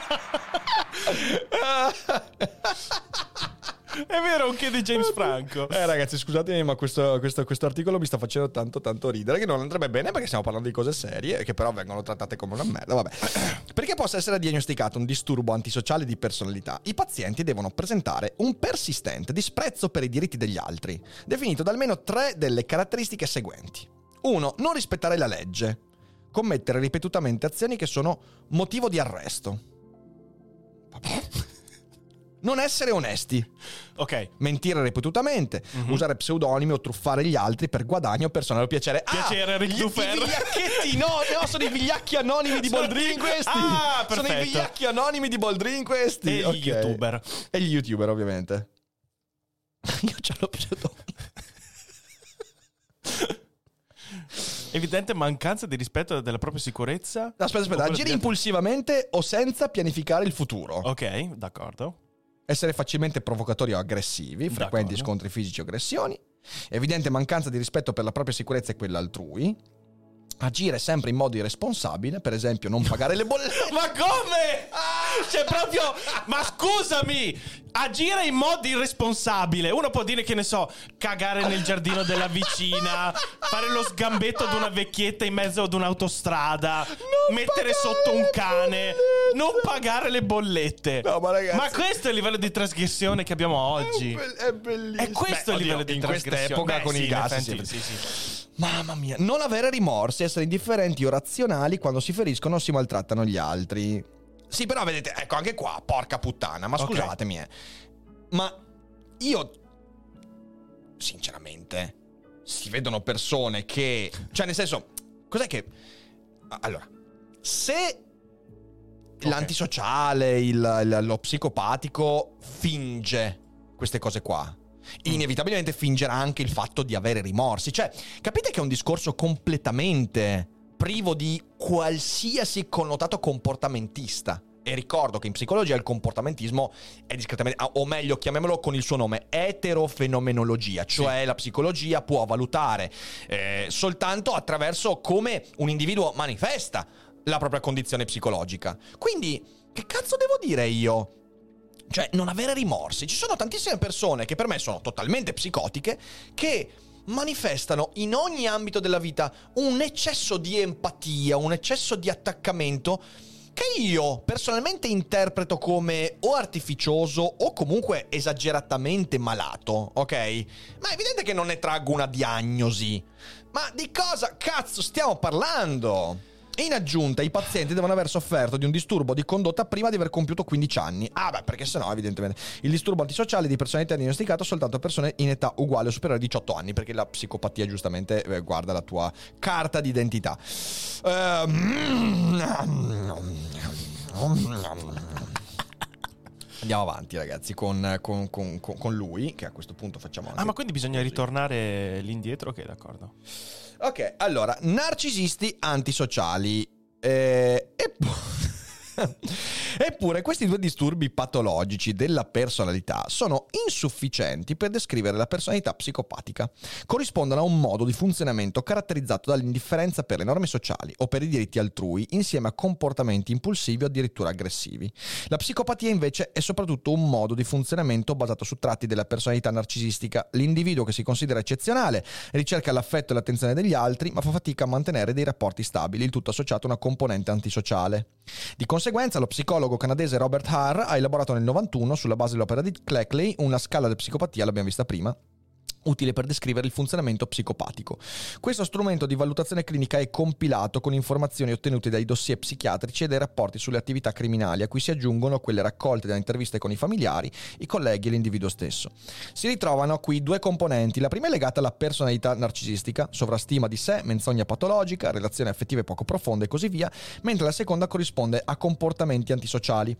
È vero, un che di James Franco. Eh ragazzi, scusatemi, ma questo, questo, questo articolo mi sta facendo tanto tanto ridere, che non andrebbe bene perché stiamo parlando di cose serie, che però vengono trattate come una merda, vabbè. Perché possa essere diagnosticato un disturbo antisociale di personalità, i pazienti devono presentare un persistente disprezzo per i diritti degli altri, definito da almeno tre delle caratteristiche seguenti. 1. Non rispettare la legge. Commettere ripetutamente azioni che sono motivo di arresto. Vabbè. Non essere onesti. Ok. Mentire ripetutamente, usare pseudonimi o truffare gli altri per guadagno personale o piacere. Piacere, ah, Rick gli- Dufer. I vigliacchetti, no, no, sono i vigliacchi anonimi di Boldrin questi. Ah, sono i perfetto. vigliacchi anonimi di Boldrin questi. E gli Ok. youtuber. E gli youtuber, ovviamente. Io ce l'ho pseudonimo. Evidente mancanza di rispetto della propria sicurezza. Aspetta, aspetta, O agire impulsivamente o senza pianificare il futuro. Ok, d'accordo. Essere facilmente provocatori o aggressivi, frequenti D'accordo. scontri fisici o aggressioni. Evidente mancanza di rispetto per la propria sicurezza e quella altrui. Agire sempre in modo irresponsabile, per esempio non pagare le bollette. Ma come? Cioè, proprio. Ma scusami! Agire in modo irresponsabile. Uno può dire che ne so, cagare nel giardino della vicina, fare lo sgambetto ad una vecchietta in mezzo ad un'autostrada, mettere pagare sotto un cane, bollette. non pagare le bollette. No, ma ragazzi- Ma questo è il livello di trasgressione che abbiamo oggi. È bellissimo. È questo Beh, il livello oddio, di in questa trasgressione. epoca Beh, con sì, il in gas. effetti, sì. sì, sì. Mamma mia, non avere rimorsi, essere indifferenti o razionali quando si feriscono o si maltrattano gli altri. Sì, però vedete, ecco anche qua, porca puttana, ma Ok. scusatemi, eh. Ma io sinceramente si vedono persone che cioè nel senso, cos'è che allora, se l'antisociale, il- il- lo psicopatico finge queste cose qua. Inevitabilmente fingerà anche il fatto di avere rimorsi. Cioè, capite che è un discorso completamente privo di qualsiasi connotato comportamentista. E ricordo che in psicologia il comportamentismo è discretamente, o meglio, chiamiamolo con il suo nome, eterofenomenologia, cioè la psicologia può valutare eh, soltanto attraverso come un individuo manifesta la propria condizione psicologica. Quindi, che cazzo devo dire io? Cioè, non avere rimorsi. Ci sono tantissime persone che per me sono totalmente psicotiche che manifestano in ogni ambito della vita un eccesso di empatia, un eccesso di attaccamento che io personalmente interpreto come o artificioso o comunque esageratamente malato, ok? Ma è evidente che non ne traggo una diagnosi. Ma di cosa cazzo stiamo parlando? In aggiunta, i pazienti devono aver sofferto di un disturbo di condotta prima di aver compiuto 15 anni. Ah, beh, perché sennò, evidentemente. Il disturbo antisociale di personalità diagnosticato soltanto a persone in età uguale o superiore a 18 anni, perché la psicopatia, giustamente, eh, guarda la tua carta d'identità. Ehm, Andiamo avanti, ragazzi, con, con- con- con- lui, che a questo punto facciamo anche Ah, ma quindi bisogna ritornare lì indietro? Ok, d'accordo. Ok, allora, narcisisti antisociali. Eh, e po- Eppure questi due disturbi patologici della personalità sono insufficienti per descrivere la personalità psicopatica. Corrispondono a un modo di funzionamento caratterizzato dall'indifferenza per le norme sociali o per i diritti altrui, insieme a comportamenti impulsivi o addirittura aggressivi. La psicopatia invece è soprattutto un modo di funzionamento basato su tratti della personalità narcisistica. L'individuo che si considera eccezionale ricerca l'affetto e l'attenzione degli altri, ma fa fatica a mantenere dei rapporti stabili, il tutto associato a una componente antisociale. Di conseguenza, lo psicologo canadese Robert Harr ha elaborato nel 91, sulla base dell'opera di Cleckley, una scala di psicopatia, l'abbiamo vista prima, utile per descrivere il funzionamento psicopatico. Questo strumento di valutazione clinica è compilato con informazioni ottenute dai dossier psichiatrici e dai rapporti sulle attività criminali, a cui si aggiungono quelle raccolte da interviste con i familiari, i colleghi e l'individuo stesso. Si ritrovano qui due componenti. La prima è legata alla personalità narcisistica, sovrastima di sé, menzogna patologica, relazioni affettive poco profonde e così via, mentre la seconda corrisponde a comportamenti antisociali.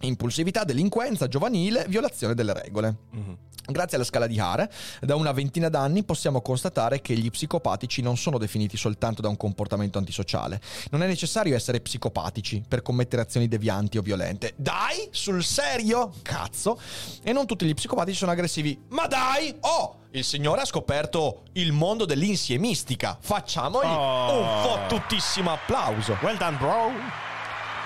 Impulsività, delinquenza giovanile, violazione delle regole. Mhm. Grazie alla scala di Hare, da una ventina d'anni possiamo constatare che gli psicopatici non sono definiti soltanto da un comportamento antisociale. Non è necessario essere psicopatici per commettere azioni devianti o violente. Dai, sul serio? Cazzo. E non tutti gli psicopatici sono aggressivi. Ma dai! Oh, il signore ha scoperto il mondo dell'insiemistica. Facciamogli Oh. un fottutissimo applauso. Well done, bro.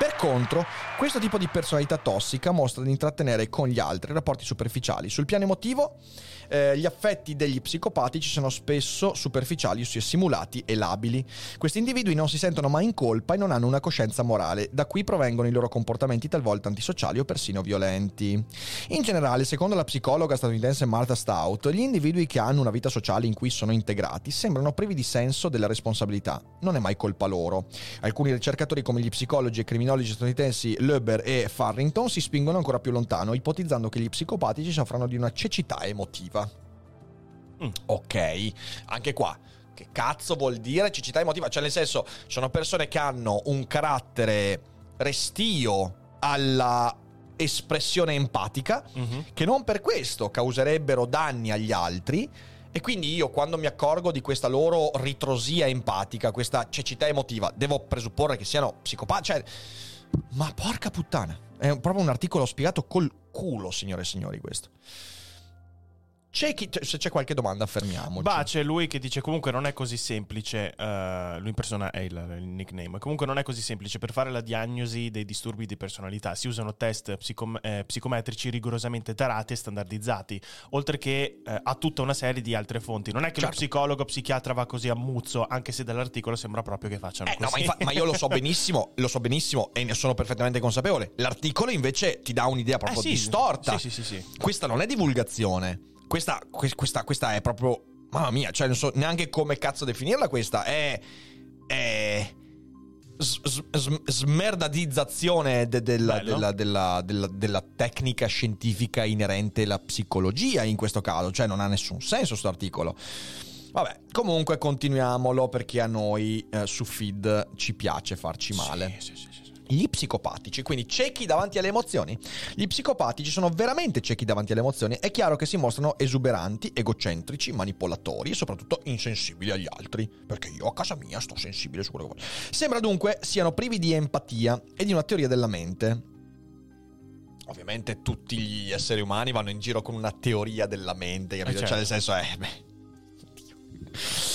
Per contro, questo tipo di personalità tossica mostra di intrattenere con gli altri rapporti superficiali. Sul piano emotivo, eh, gli affetti degli psicopatici sono spesso superficiali, ossia simulati e labili. Questi individui non si sentono mai in colpa e non hanno una coscienza morale, da qui provengono i loro comportamenti talvolta antisociali o persino violenti. In generale, secondo la psicologa statunitense Martha Stout, gli individui che hanno una vita sociale in cui sono integrati sembrano privi di senso della responsabilità. Non è mai colpa loro. Alcuni ricercatori come gli psicologi e criminologi statunitensi Löber e Farrington si spingono ancora più lontano, ipotizzando che gli psicopatici soffrano di una cecità emotiva. Mm. Ok, anche qua. Che cazzo vuol dire cecità emotiva? Cioè, nel senso, sono persone che hanno un carattere restio alla espressione empatica, Mhm. che non per questo causerebbero danni agli altri. E quindi io, quando mi accorgo di questa loro ritrosia empatica, questa cecità emotiva, devo presupporre che siano psicopatici. Cioè, ma porca puttana, è proprio un articolo spiegato col culo, signore e signori, questo. C'è chi- se c'è qualche domanda, fermiamoci. Bah, c'è lui che dice comunque non è così semplice, eh, lui in persona è il, il nickname, comunque non è così semplice per fare la diagnosi dei disturbi di personalità, si usano test psicom- eh, psicometrici rigorosamente tarati e standardizzati, oltre che eh, a tutta una serie di altre fonti. Non è che Certo. lo psicologo psichiatra va così a muzzo, anche se dall'articolo sembra proprio che facciano Eh, no, così. ma, infa- ma io lo so benissimo, lo so benissimo e ne sono perfettamente consapevole. L'articolo invece ti dà un'idea proprio Eh, sì. distorta. Sì, sì, sì, sì. Questa non è divulgazione. Questa, que- questa, questa è proprio. Mamma mia, cioè non so neanche come cazzo definirla questa. È. È. smerdadizzazione de- della, della- della- della- della tecnica scientifica inerente alla psicologia in questo caso, cioè non ha nessun senso questo articolo. Vabbè, comunque continuiamolo perché a noi eh, su feed ci piace farci male. Sì, sì, sì, sì. Gli psicopatici, quindi ciechi davanti alle emozioni. Gli psicopatici sono veramente ciechi davanti alle emozioni. È chiaro che si mostrano esuberanti, egocentrici, manipolatori e soprattutto insensibili agli altri. Perché io a casa mia sto sensibile su quello che voglio. Sembra dunque siano privi di empatia e di una teoria della mente. Ovviamente tutti gli esseri umani vanno in giro con una teoria della mente, capito? certo. Cioè nel senso è... beh,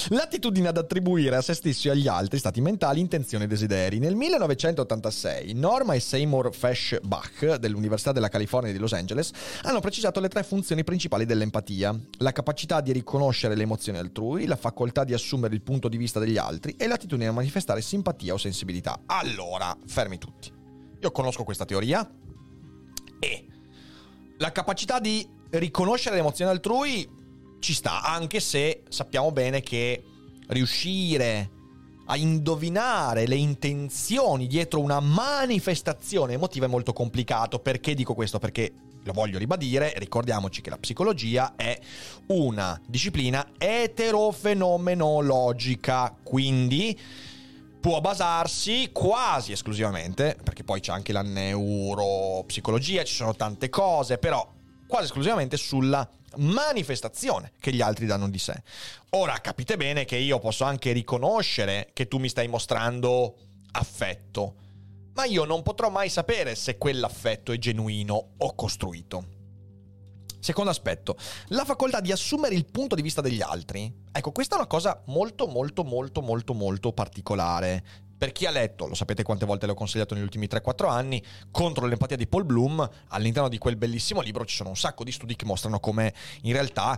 L'attitudine ad attribuire a se stessi e agli altri stati mentali intenzioni e desideri. Nel 1986 Norma e Seymour Fesh Bach dell'Università della California di Los Angeles hanno precisato le tre funzioni principali dell'empatia: la capacità di riconoscere le emozioni altrui, la facoltà di assumere il punto di vista degli altri e l'attitudine a manifestare simpatia o sensibilità. Allora, fermi tutti. Io conosco questa teoria e la capacità di riconoscere le emozioni altrui ci sta, anche se sappiamo bene che riuscire a indovinare le intenzioni dietro una manifestazione emotiva è molto complicato. Perché dico questo? Perché lo voglio ribadire, ricordiamoci che la psicologia è una disciplina eterofenomenologica, quindi può basarsi quasi esclusivamente, perché poi c'è anche la neuropsicologia, ci sono tante cose, però quasi esclusivamente sulla manifestazione che gli altri danno di sé. Ora capite bene che io posso anche riconoscere che tu mi stai mostrando affetto, ma io non potrò mai sapere se quell'affetto è genuino o costruito. Secondo aspetto, la facoltà di assumere il punto di vista degli altri. Ecco, questa è una cosa molto, molto, molto, molto, molto particolare. Per chi ha letto, lo sapete quante volte l'ho consigliato negli ultimi 3-4 anni, contro l'empatia di Paul Bloom, all'interno di quel bellissimo libro ci sono un sacco di studi che mostrano come in realtà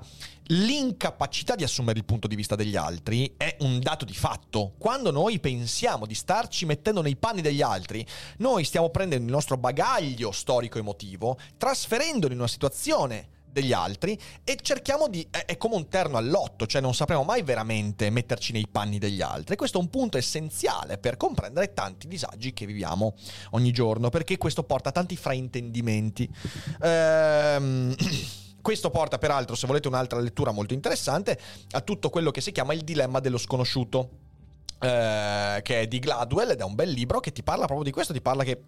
l'incapacità di assumere il punto di vista degli altri è un dato di fatto. Quando noi pensiamo di starci mettendo nei panni degli altri, noi stiamo prendendo il nostro bagaglio storico-emotivo, trasferendolo in una situazione degli altri e cerchiamo di... è, è come un terno all'otto, cioè non sapremo mai veramente metterci nei panni degli altri. Questo è un punto essenziale per comprendere tanti disagi che viviamo ogni giorno, perché questo porta a tanti fraintendimenti. Ehm... Questo porta peraltro, se volete un'altra lettura molto interessante, a tutto quello che si chiama il dilemma dello sconosciuto. Eh, che è di Gladwell ed è un bel libro che ti parla proprio di questo, ti parla che eh,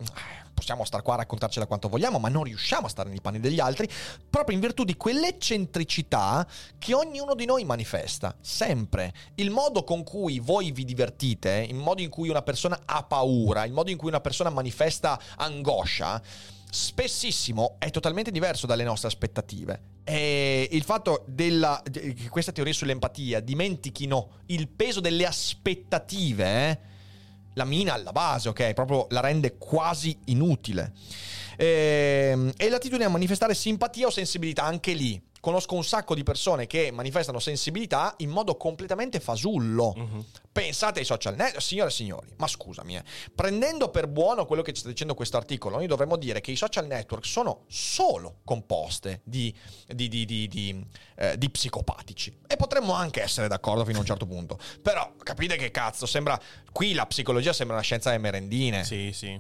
possiamo star qua a raccontarcela quanto vogliamo, ma non riusciamo a stare nei panni degli altri, proprio in virtù di quell'eccentricità che ognuno di noi manifesta, sempre. Il modo con cui voi vi divertite, il modo in cui una persona ha paura, il modo in cui una persona manifesta angoscia, spessissimo è totalmente diverso dalle nostre aspettative. E il fatto della, che queste teorie sull'empatia dimentichino il peso delle aspettative, eh, la mina alla base, ok? Proprio la rende quasi inutile. E, e l'attitudine a manifestare simpatia o sensibilità anche lì. Conosco un sacco di persone che manifestano sensibilità in modo completamente fasullo. Uh-huh. Pensate ai social network, signore e signori, ma scusami, eh, prendendo per buono quello che ci sta dicendo questo articolo, noi dovremmo dire che i social network sono solo composte di, di, di, eh, di psicopatici. E potremmo anche essere d'accordo fino a un certo punto. Però capite che cazzo, sembra... Qui la psicologia sembra una scienza delle merendine. Sì, sì.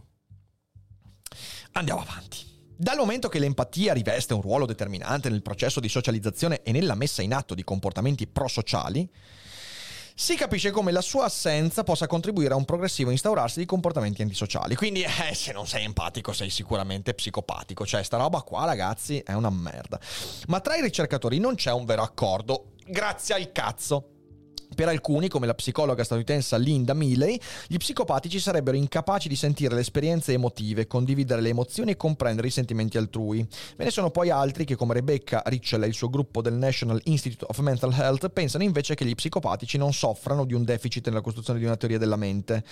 Andiamo avanti. Dal momento che l'empatia riveste un ruolo determinante nel processo di socializzazione e nella messa in atto di comportamenti prosociali, si capisce come la sua assenza possa contribuire a un progressivo instaurarsi di comportamenti antisociali. Quindi, eh, se non sei empatico, sei sicuramente psicopatico. Cioè, sta roba qua, ragazzi, è una merda. Ma tra i ricercatori non c'è un vero accordo. Grazie al cazzo. Per alcuni, come la psicologa statunitense Linda Milley, gli psicopatici sarebbero incapaci di sentire le esperienze emotive, condividere le emozioni e comprendere i sentimenti altrui. Ve ne sono poi altri che, come Rebecca Richel e il suo gruppo del National Institute of Mental Health, pensano invece che gli psicopatici non soffrano di un deficit nella costruzione di una teoria della mente.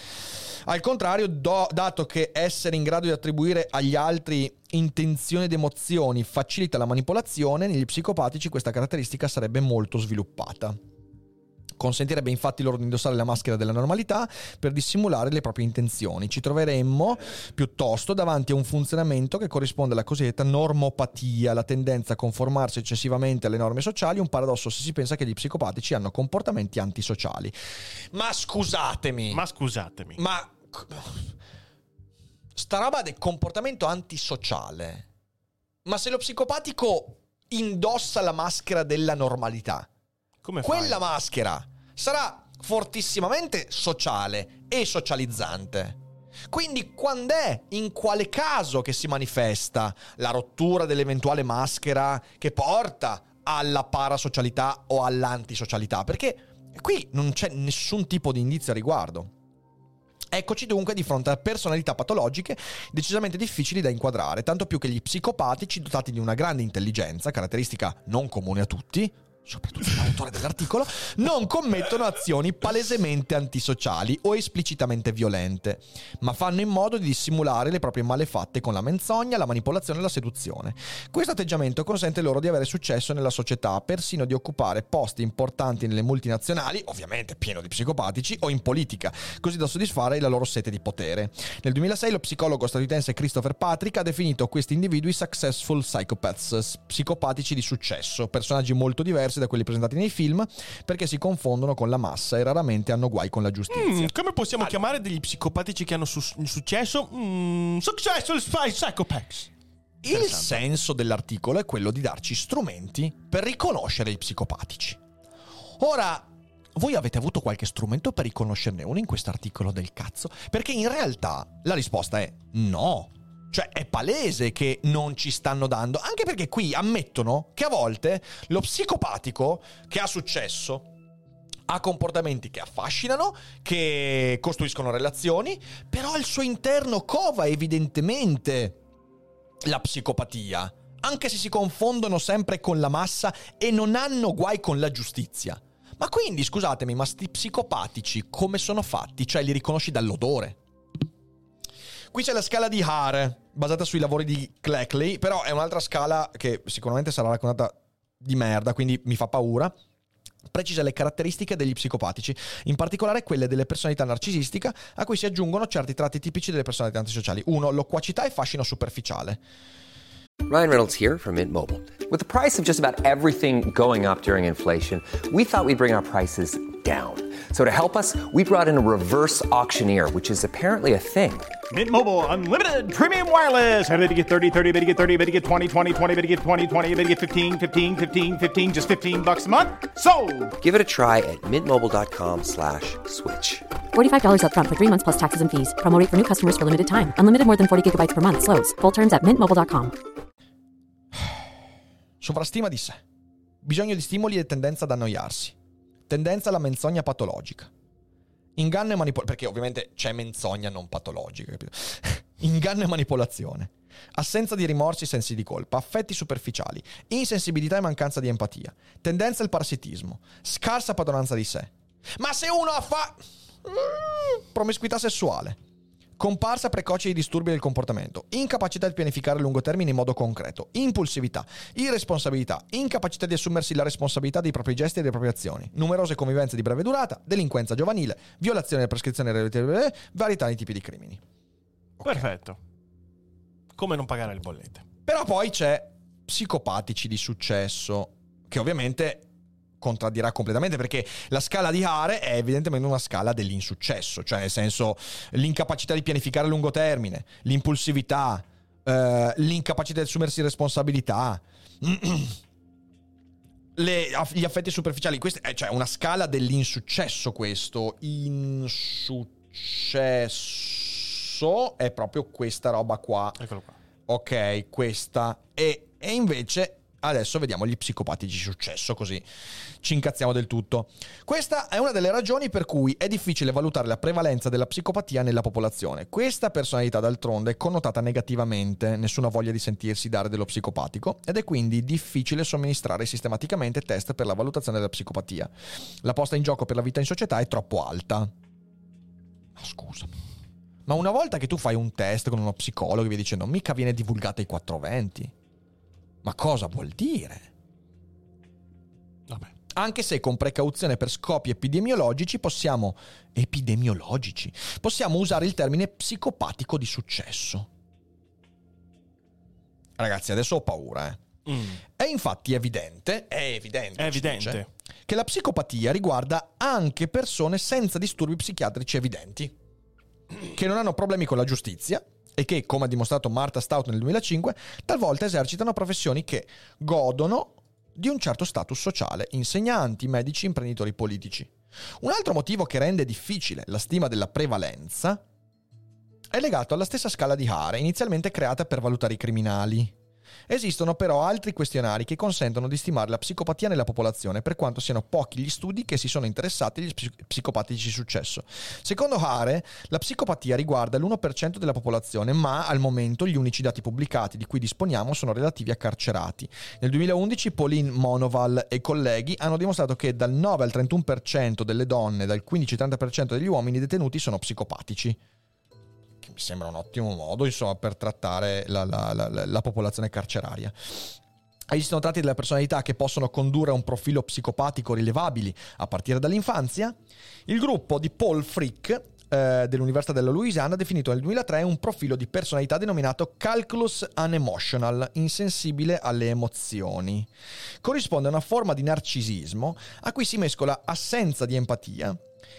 Al contrario, do, dato che essere in grado di attribuire agli altri intenzioni ed emozioni facilita la manipolazione, negli psicopatici questa caratteristica sarebbe molto sviluppata. Consentirebbe infatti loro di indossare la maschera della normalità per dissimulare le proprie intenzioni. Ci troveremmo piuttosto davanti a un funzionamento che corrisponde alla cosiddetta normopatia, la tendenza a conformarsi eccessivamente alle norme sociali, un paradosso se si pensa che gli psicopatici hanno comportamenti antisociali. Ma scusatemi. Ma scusatemi. Ma sta roba del comportamento antisociale. Ma se lo psicopatico indossa la maschera della normalità, come quella maschera sarà fortissimamente sociale e socializzante. Quindi quando è, in quale caso che si manifesta la rottura dell'eventuale maschera che porta alla parasocialità o all'antisocialità? Perché qui non c'è nessun tipo di indizio a riguardo. Eccoci dunque di fronte a personalità patologiche decisamente difficili da inquadrare, tanto più che gli psicopatici dotati di una grande intelligenza, caratteristica non comune a tutti, soprattutto l'autore dell'articolo, non commettono azioni palesemente antisociali o esplicitamente violente, ma fanno in modo di dissimulare le proprie malefatte con la menzogna, la manipolazione e la seduzione. Questo atteggiamento consente loro di avere successo nella società, persino di occupare posti importanti nelle multinazionali, ovviamente pieno di psicopatici, o in politica, così da soddisfare la loro sete di potere. Nel 2006 lo psicologo statunitense Christopher Patrick ha definito questi individui successful psychopaths, psicopatici di successo, personaggi molto diversi diversi da quelli presentati nei film perché si confondono con la massa e raramente hanno guai con la giustizia. Mm, come possiamo allora. chiamare degli psicopatici che hanno su- successo? Mm, successful psychopaths. Il senso dell'articolo è quello di darci strumenti per riconoscere i psicopatici. Ora, voi avete avuto qualche strumento per riconoscerne uno in questo articolo del cazzo? Perché in realtà la risposta è no. Cioè è palese che non ci stanno dando, anche perché qui ammettono che a volte lo psicopatico che ha successo ha comportamenti che affascinano, che costruiscono relazioni, però al suo interno cova evidentemente la psicopatia, anche se si confondono sempre con la massa e non hanno guai con la giustizia. Ma quindi, scusatemi, ma sti psicopatici come sono fatti? Cioè li riconosci dall'odore? Qui c'è la scala di Hare, basata sui lavori di Cleckley, però è un'altra scala che sicuramente sarà raccontata di merda, quindi mi fa paura precisa le caratteristiche degli psicopatici, in particolare quelle delle personalità narcisistica, a cui si aggiungono certi tratti tipici delle personalità antisociali. 1. Loquacità e fascino superficiale. Ryan Reynolds here from Mint Mobile. With the price of just about everything going up during inflation, we thought we'd bring our prices down. So to help us, we brought in a reverse auctioneer, which is apparently a thing. Mint Mobile unlimited premium wireless. Ready to get 30, 30, bit to get 30, bit to get 20, 20, 20, bit to get 20, 20, bit to get 15, 15, 15, 15 just 15 bucks a month. So, Give it a try at mintmobile.com/switch. slash $45 up front for 3 months plus taxes and fees. Promo rate for new customers for limited time. Unlimited more than 40 gigabytes per month slows. Full terms at mintmobile.com. Sovrastima di sé. Bisogno di stimoli e tendenza ad annoiarsi. Tendenza alla menzogna patologica. Inganno e manipolazione. Perché ovviamente c'è menzogna non patologica, capito? Inganno e manipolazione. Assenza di rimorsi e sensi di colpa, affetti superficiali, insensibilità e mancanza di empatia, tendenza al parassitismo, scarsa padronanza di sé. Ma se uno ha fa... promiscuità sessuale, comparsa precoce di disturbi del comportamento, incapacità di pianificare a lungo termine in modo concreto, impulsività, irresponsabilità, incapacità di assumersi la responsabilità dei propri gesti e delle proprie azioni, numerose convivenze di breve durata, delinquenza giovanile, violazione delle prescrizioni relative, varietà di tipi di crimini. Perfetto. Come non pagare le bollette. Però poi c'è psicopatici di successo, che ovviamente contraddirà completamente perché la scala di Hare è evidentemente una scala dell'insuccesso, cioè nel senso l'incapacità di pianificare a lungo termine, l'impulsività, eh, l'incapacità di assumersi responsabilità. Le, gli affetti superficiali, questa è cioè una scala dell'insuccesso questo. Insuccesso è proprio questa roba qua. Eccolo qua. Ok, questa. E, e invece adesso vediamo gli psicopatici successo, così ci incazziamo del tutto. Questa è una delle ragioni per cui è difficile valutare la prevalenza della psicopatia nella popolazione. Questa personalità d'altronde è connotata negativamente, nessuno ha voglia di sentirsi dare dello psicopatico ed è quindi difficile somministrare sistematicamente test per la valutazione della psicopatia. La posta in gioco per la vita in società è troppo alta. Ma scusami. Ma una volta che tu fai un test con uno psicologo e via dicendo, mica viene divulgata ai 420. Ma cosa vuol dire? Vabbè. Anche se con precauzione per scopi epidemiologici possiamo... epidemiologici? Possiamo usare il termine psicopatico di successo. Ragazzi, adesso ho paura, eh. Mm. È infatti evidente, è evidente, È evidente. dice, che la psicopatia riguarda anche persone senza disturbi psichiatrici evidenti, che non hanno problemi con la giustizia e che, come ha dimostrato Marta Stout nel 2005, talvolta esercitano professioni che godono di un certo status sociale, insegnanti, medici, imprenditori politici. Un altro motivo che rende difficile la stima della prevalenza è legato alla stessa scala di Hare, inizialmente creata per valutare i criminali. Esistono però altri questionari che consentono di stimare la psicopatia nella popolazione, per quanto siano pochi gli studi che si sono interessati agli psi- psicopatici di successo. Secondo Hare, la psicopatia riguarda l'1% della popolazione, ma al momento gli unici dati pubblicati di cui disponiamo sono relativi a carcerati. Nel 2011 Pauline Monoval e colleghi hanno dimostrato che dal 9 al 31% delle donne e dal 15-30% degli uomini detenuti sono psicopatici mi sembra un ottimo modo, insomma, per trattare la, la- la- la popolazione carceraria. Esistono tratti della personalità che possono condurre a un profilo psicopatico rilevabili a partire dall'infanzia. Il gruppo di Paul Frick eh, dell'Università della Louisiana ha definito nel 2003 un profilo di personalità denominato Calculus Unemotional, insensibile alle emozioni. Corrisponde a una forma di narcisismo a cui si mescola assenza di empatia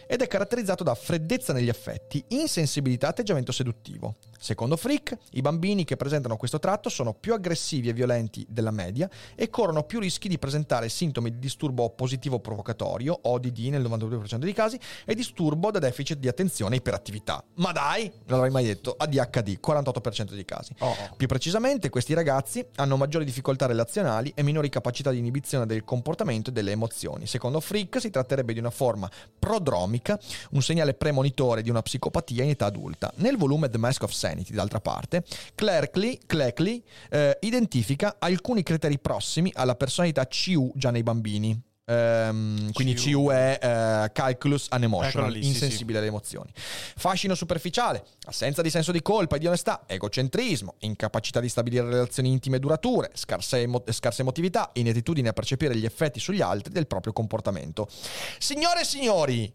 ed è caratterizzato da freddezza negli affetti, insensibilità e atteggiamento seduttivo. Secondo Frick, i bambini che presentano questo tratto sono più aggressivi e violenti della media e corrono più rischi di presentare sintomi di disturbo positivo provocatorio, ODD nel 92% dei casi, e disturbo da deficit di attenzione e iperattività. Ma dai, non l'avrei mai detto, ADHD, 48% dei casi. Più precisamente, questi ragazzi hanno maggiori difficoltà relazionali e minori capacità di inibizione del comportamento e delle emozioni. Secondo Frick si tratterebbe di una forma prodromica, un segnale premonitore di una psicopatia in età adulta. Nel volume The Mask of Sanity, d'altra parte, Clerkley, Cleckley, eh, identifica alcuni criteri prossimi alla personalità CU già nei bambini. Ehm, quindi CU. È eh, Calculus Unemotional, Eccolo lì, sì, insensibile alle emozioni. Fascino superficiale, assenza di senso di colpa e di onestà, egocentrismo, incapacità di stabilire relazioni intime e durature, scarsa, emo- scarsa emotività, inettitudine a percepire gli effetti sugli altri del proprio comportamento. Signore e signori,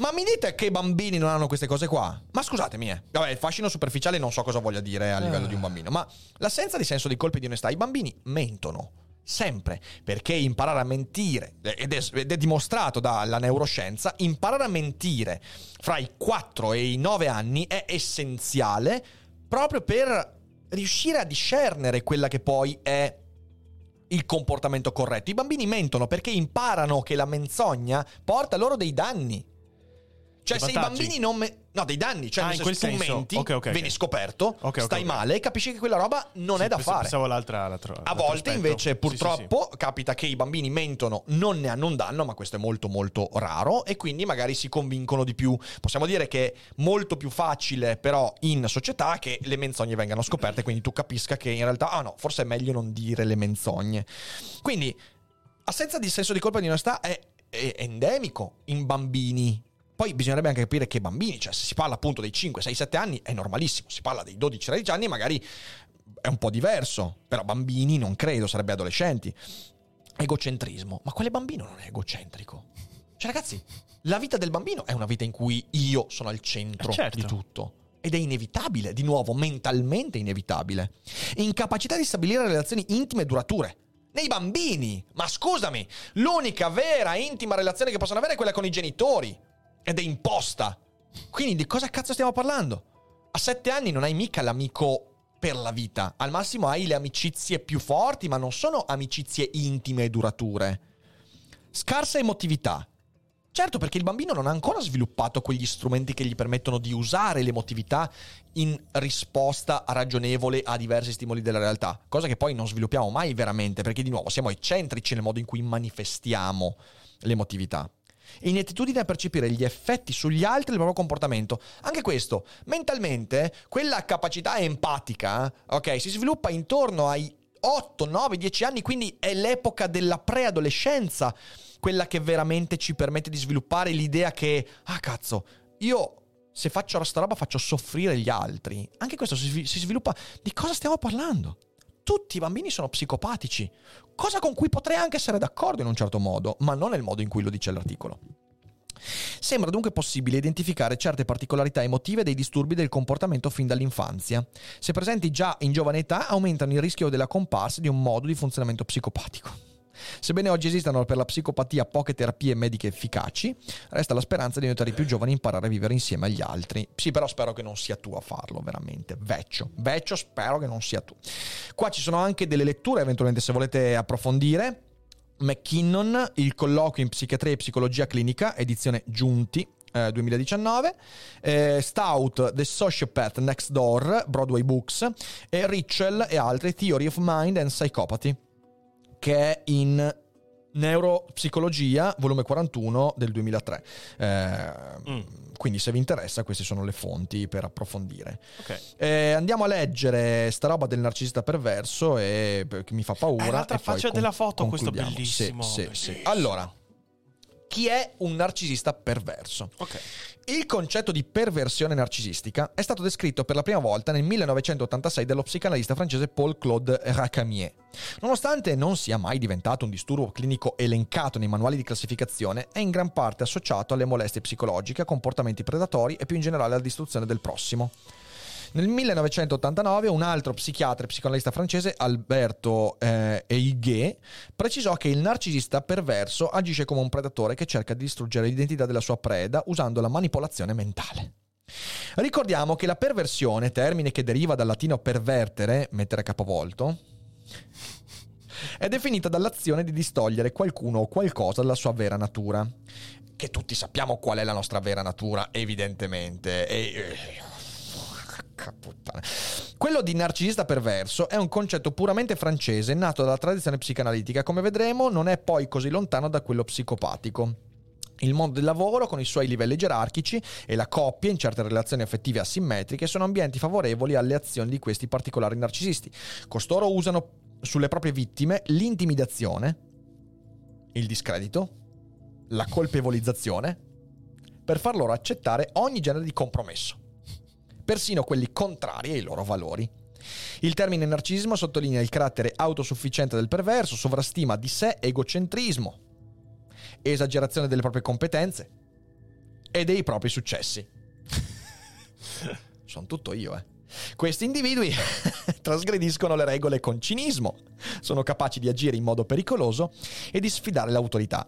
ma mi dite che i bambini non hanno queste cose qua? Ma scusatemi, eh. Vabbè, il fascino superficiale non so cosa voglia dire a livello di un bambino, ma l'assenza di senso di colpa e di onestà, i bambini mentono. Sempre, perché imparare a mentire, ed è, ed è dimostrato dalla neuroscienza, imparare a mentire fra i 4 e i 9 anni è essenziale proprio per riuscire a discernere quella che poi è il comportamento corretto. I bambini mentono perché imparano che la menzogna porta loro dei danni. Cioè, se i bambini non. me- no, dei danni. Cioè, Ah, nel in senso, tu menti, Ok, ok, ok. vieni scoperto, Ok, ok, stai male, capisci che quella roba non è da Sì, fare. Pensavo l'altra. l'altro- A volte aspetto. invece Sì, sì, purtroppo capita che i bambini mentono, non ne hanno un danno, ma questo è molto molto raro e quindi magari si convincono di più. Possiamo dire che è molto più facile però in società che le menzogne vengano scoperte, quindi tu capisca che in realtà, ah no, forse è meglio non dire le menzogne. Quindi assenza di senso di colpa e di onestà è endemico in bambini. Poi bisognerebbe anche capire che bambini, cioè se si parla appunto dei 5, 6, 7 anni è normalissimo, si parla dei 12, 13 anni magari è un po' diverso, però bambini non credo, sarebbe adolescenti. Egocentrismo, ma quale bambino non è egocentrico? Cioè ragazzi, la vita del bambino è una vita in cui io sono al centro Eh, certo. di tutto. Ed è inevitabile, di nuovo, mentalmente inevitabile. Incapacità di stabilire relazioni intime e durature. Nei bambini! Ma scusami, l'unica vera intima relazione che possono avere è quella con i genitori. Ed è imposta. Quindi di cosa cazzo stiamo parlando? A sette anni non hai mica l'amico per la vita. Al massimo hai le amicizie più forti, ma non sono amicizie intime e durature. Scarsa emotività. Certo, perché il bambino non ha ancora sviluppato quegli strumenti che gli permettono di usare l'emotività in risposta ragionevole a diversi stimoli della realtà, cosa che poi non sviluppiamo mai veramente, perché di nuovo siamo eccentrici nel modo in cui manifestiamo l'emotività. Inettitudine a percepire gli effetti sugli altri del proprio comportamento. Anche questo, mentalmente, quella capacità empatica, ok, si sviluppa intorno ai 8, 9, 10 anni, quindi è l'epoca della preadolescenza, quella che veramente ci permette di sviluppare l'idea che, ah cazzo, io se faccio sta roba faccio soffrire gli altri. Anche questo si sviluppa. Di cosa stiamo parlando? Tutti i bambini sono psicopatici, cosa con cui potrei anche essere d'accordo in un certo modo, ma non nel modo in cui lo dice l'articolo. Sembra dunque possibile identificare certe particolarità emotive dei disturbi del comportamento fin dall'infanzia. Se presenti già in giovane età, aumentano il rischio della comparsa di un modo di funzionamento psicopatico. Sebbene oggi esistano per la psicopatia poche terapie mediche efficaci, resta la speranza di aiutare i più giovani a imparare a vivere insieme agli altri. Sì, però spero che non sia tu a farlo, veramente. Vecchio, vecchio, spero che non sia tu. Qua ci sono anche delle letture, eventualmente se volete approfondire. McKinnon, il colloquio in psichiatria e psicologia clinica, edizione Giunti, eh, 2019, eh, Stout, The Sociopath Next Door, Broadway Books, e Richel e altri, Theory of Mind and Psychopathy, che è in Neuropsicologia, volume 41 del 2003. Eh, Quindi se vi interessa queste sono le fonti per approfondire. Ok. Eh, andiamo a leggere sta roba del narcisista perverso e che mi fa paura. È l'altra faccia con- della foto, questo bellissimo, Sì, sì, bellissimo. sì. Allora, chi è un narcisista perverso? Ok. Il concetto di perversione narcisistica è stato descritto per la prima volta nel 1986 dallo psicanalista francese Paul-Claude Racamier. Nonostante non sia mai diventato un disturbo clinico elencato nei manuali di classificazione, è in gran parte associato alle molestie psicologiche, a comportamenti predatori e più in generale alla distruzione del prossimo. Nel 1989 un altro psichiatra e psicoanalista francese, Alberto eh, Eiguet, precisò che il narcisista perverso agisce come un predatore che cerca di distruggere l'identità della sua preda usando la manipolazione mentale. Ricordiamo che la perversione, termine che deriva dal latino pervertere, mettere a capovolto, è definita dall'azione di distogliere qualcuno o qualcosa dalla sua vera natura. Che tutti sappiamo qual è la nostra vera natura, evidentemente. E... porca puttana. Quello di narcisista perverso è un concetto puramente francese, nato dalla tradizione psicanalitica. Come vedremo, non è poi così lontano da quello psicopatico. Il mondo del lavoro, con i suoi livelli gerarchici, e la coppia in certe relazioni affettive asimmetriche sono ambienti favorevoli alle azioni di questi particolari narcisisti. Costoro usano sulle proprie vittime l'intimidazione, il discredito, la colpevolizzazione, per far loro accettare ogni genere di compromesso, persino quelli contrari ai loro valori. Il termine narcisismo sottolinea il carattere autosufficiente del perverso, sovrastima di sé, egocentrismo, esagerazione delle proprie competenze e dei propri successi. Sono tutto io, eh. Questi individui trasgrediscono le regole con cinismo, sono capaci di agire in modo pericoloso e di sfidare l'autorità.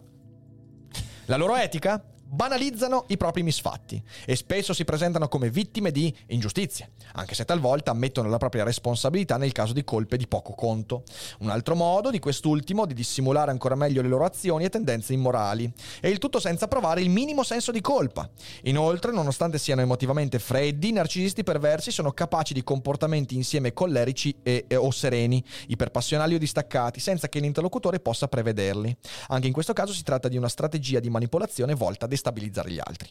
La loro etica? Banalizzano i propri misfatti e spesso si presentano come vittime di ingiustizie, anche se talvolta ammettono la propria responsabilità nel caso di colpe di poco conto. Un altro modo di quest'ultimo di dissimulare ancora meglio le loro azioni e tendenze immorali, e il tutto senza provare il minimo senso di colpa. Inoltre, nonostante siano emotivamente freddi, i narcisisti perversi sono capaci di comportamenti insieme collerici e, e- o sereni, iperpassionali o distaccati, senza che l'interlocutore possa prevederli. Anche in questo caso si tratta di una strategia di manipolazione volta a gli altri.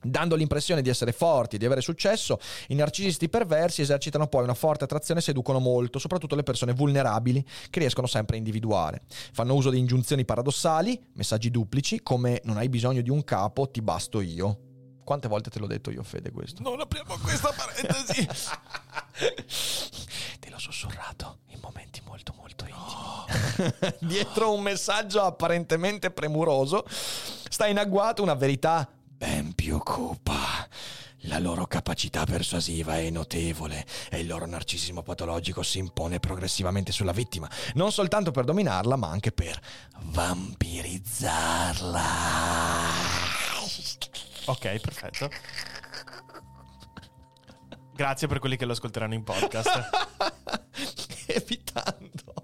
Dando l'impressione di essere forti e di avere successo, i narcisisti perversi esercitano poi una forte attrazione e seducono molto, soprattutto le persone vulnerabili che riescono sempre a individuare. Fanno uso di ingiunzioni paradossali, messaggi duplici, come non hai bisogno di un capo, ti basto io. Quante volte te l'ho detto io, Fede, questo? Non apriamo questa parentesi. te l'ho sussurrato in momenti molto molto intimi. Dietro un messaggio apparentemente premuroso sta in agguato una verità ben più cupa. La loro capacità persuasiva è notevole e il loro narcisismo patologico si impone progressivamente sulla vittima, non soltanto per dominarla, ma anche per vampirizzarla. ok, perfetto. Grazie per quelli che lo ascolteranno in podcast. Evitando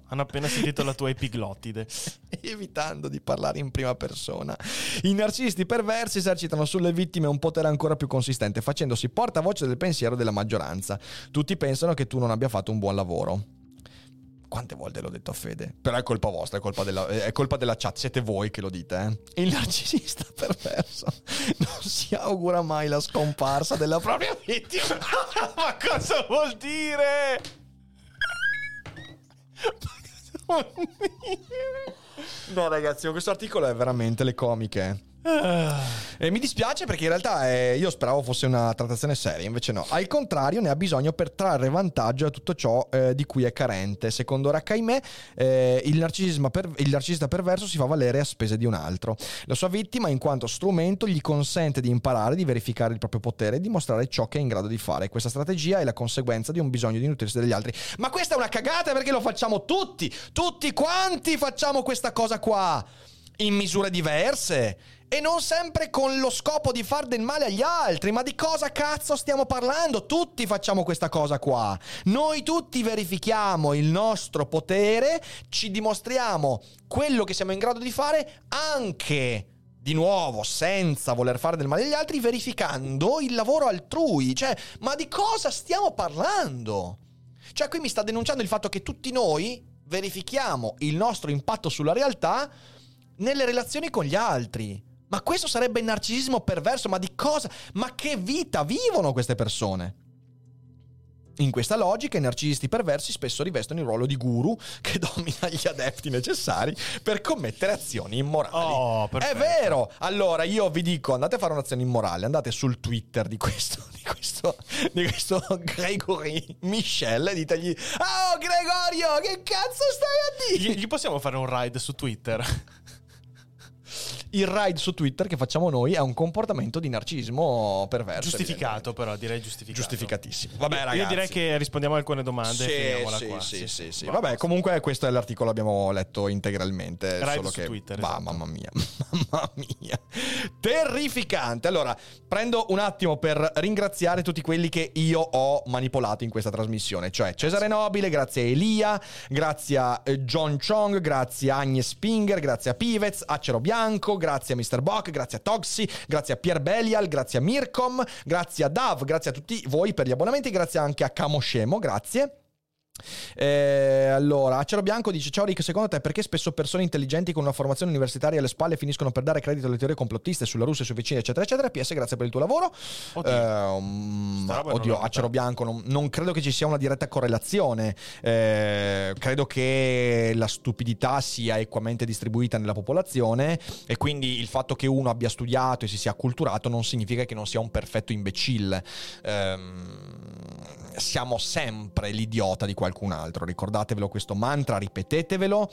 Hanno appena sentito la tua epiglottide. evitando di parlare in prima persona. I narcisisti perversi esercitano sulle vittime un potere ancora più consistente, facendosi portavoce del pensiero della maggioranza. Tutti pensano che tu non abbia fatto un buon lavoro. Quante volte l'ho detto a Fede? Però è colpa vostra, è colpa della, è colpa della chat, siete voi che lo dite. Eh? Il narcisista perverso non si augura mai la scomparsa della propria vittima. Ma cosa vuol dire? No, ragazzi, questo articolo è veramente le comiche. E mi dispiace perché in realtà eh, io speravo fosse una trattazione seria, invece no. Al contrario, ne ha bisogno per trarre vantaggio da tutto ciò eh, di cui è carente. Secondo Rakkaime, eh, il, per- il narcisista perverso si fa valere a spese di un altro. La sua vittima, in quanto strumento, gli consente di imparare, di verificare il proprio potere e dimostrare ciò che è in grado di fare. Questa strategia è la conseguenza di un bisogno di nutrirsi degli altri. Ma questa è una cagata perché lo facciamo tutti! Tutti quanti facciamo questa cosa qua! In misure diverse. E non sempre con lo scopo di far del male agli altri. Ma di cosa cazzo stiamo parlando? Tutti facciamo questa cosa qua. Noi tutti verifichiamo il nostro potere, ci dimostriamo quello che siamo in grado di fare anche. Di nuovo, senza voler fare del male agli altri, verificando il lavoro altrui. Cioè, ma di cosa stiamo parlando? Cioè, qui mi sta denunciando il fatto che tutti noi verifichiamo il nostro impatto sulla realtà nelle relazioni con gli altri. Ma questo sarebbe il narcisismo perverso, ma di cosa? Ma che vita vivono queste persone? In questa logica, i narcisisti perversi spesso rivestono il ruolo di guru che domina gli adepti necessari per commettere azioni immorali. Oh, È perfetto. vero! Allora io vi dico, andate a fare un'azione immorale, andate sul Twitter di questo, di questo, di questo Gregory Michel e ditegli Oh Gregorio, che cazzo stai a dire? Gli, gli possiamo fare un ride su Twitter? Il ride su Twitter che facciamo noi è un comportamento di narcisismo perverso. Giustificato, però, direi giustificato. Giustificatissimo. Vabbè, ragazzi. Io direi che rispondiamo a alcune domande Sì, sì, qua. sì, sì, sì. Va, Vabbè, comunque questo è l'articolo l'abbiamo letto integralmente. Ride solo su che... Twitter, Va, esatto. mamma mia, mamma mia. Terrificante. Allora, prendo un attimo per ringraziare tutti quelli che io ho manipolato in questa trasmissione. Cioè Cesare Nobile, grazie a Elia, grazie a eh, John Chong, grazie a Agnes Spinger, grazie a Pivez, Acero Bianco, grazie a Mr. Bock, grazie a Toxi, grazie a Pier Belial, grazie a Mircom, grazie a Dav, grazie a tutti voi per gli abbonamenti, grazie anche a Camoscemo, grazie. Eh, allora, Acero Bianco dice: Ciao Rick, secondo te perché spesso persone intelligenti con una formazione universitaria alle spalle finiscono per dare credito alle teorie complottiste sulla Russia, sui vicini, eccetera, eccetera? PS, grazie per il tuo lavoro. Oddio. Eh, non oddio. Acero Bianco, non, non credo che ci sia una diretta correlazione. Eh, credo che la stupidità sia equamente distribuita nella popolazione e quindi il fatto che uno abbia studiato e si sia acculturato non significa che non sia un perfetto imbecille. Ehm, siamo sempre l'idiota di qualcun altro. Ricordatevelo questo mantra, ripetetevelo.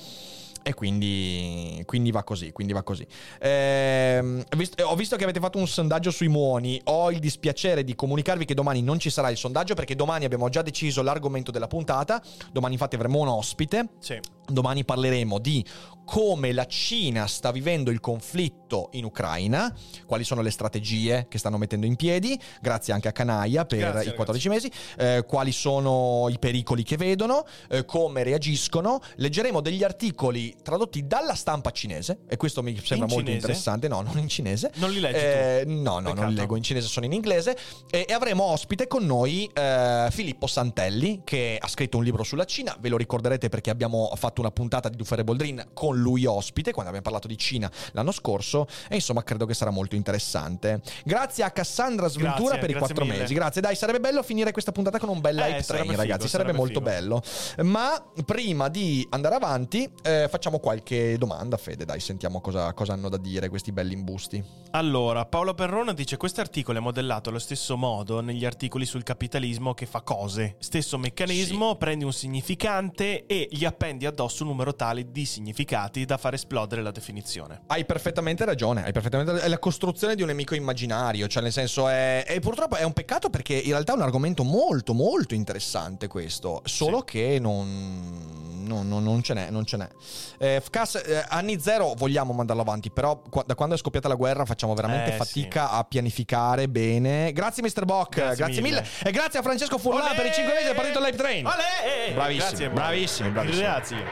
E quindi, quindi va così, quindi va così. Ehm, vist- ho visto che avete fatto un sondaggio sui muoni. Ho il dispiacere di comunicarvi che domani non ci sarà il sondaggio perché domani abbiamo già deciso l'argomento della puntata. Domani infatti avremo un ospite. Sì. Domani parleremo di come la Cina sta vivendo il conflitto in Ucraina, quali sono le strategie che stanno mettendo in piedi, grazie anche a Canaia per Grazie, i 14 mesi, eh, quali sono i pericoli che vedono, eh, come reagiscono. Leggeremo degli articoli tradotti dalla stampa cinese, e questo mi sembra molto cinese? interessante, no, non in cinese. Non li leggi Eh, tu? No, no, non Peccato. li leggo in cinese, sono in inglese. E, e avremo ospite con noi eh, Filippo Santelli, che ha scritto un libro sulla Cina. Ve lo ricorderete perché abbiamo fatto una puntata di Dufere Boldrin con lui ospite quando abbiamo parlato di Cina l'anno scorso e insomma credo che sarà molto interessante. Grazie a Cassandra Sventura Grazie, per i quattro mesi. Grazie, dai, sarebbe bello finire questa puntata con un bel Eh, hype train, figo, ragazzi, sarebbe, sarebbe molto bello. Ma prima di andare avanti eh, facciamo qualche domanda, Fede, dai, sentiamo cosa, cosa hanno da dire questi belli imbusti. Allora, Paolo Perrona dice: Questo articolo è modellato allo stesso modo negli articoli sul capitalismo che fa cose. Stesso meccanismo, prendi un significante e gli appendi addosso un numero tale di significati da far esplodere la definizione. Hai perfettamente ragione, hai perfettamente È la costruzione di un nemico immaginario, cioè nel senso è... E purtroppo è un peccato perché in realtà è un argomento molto molto interessante questo, solo Sì. che non... Non, non- non ce n'è, non ce n'è. Eh, FCAS, eh, anni zero vogliamo mandarlo avanti, però qua- da quando è scoppiata la guerra facciamo veramente Eh, fatica a pianificare bene. Grazie Mr. Bock, Grazie grazie, mille. mille. E grazie a Francesco Furlan per i 5 mesi del partito Live Train. Olè! Bravissimi, Grazie, bravissimi, bravissimi. Grazie.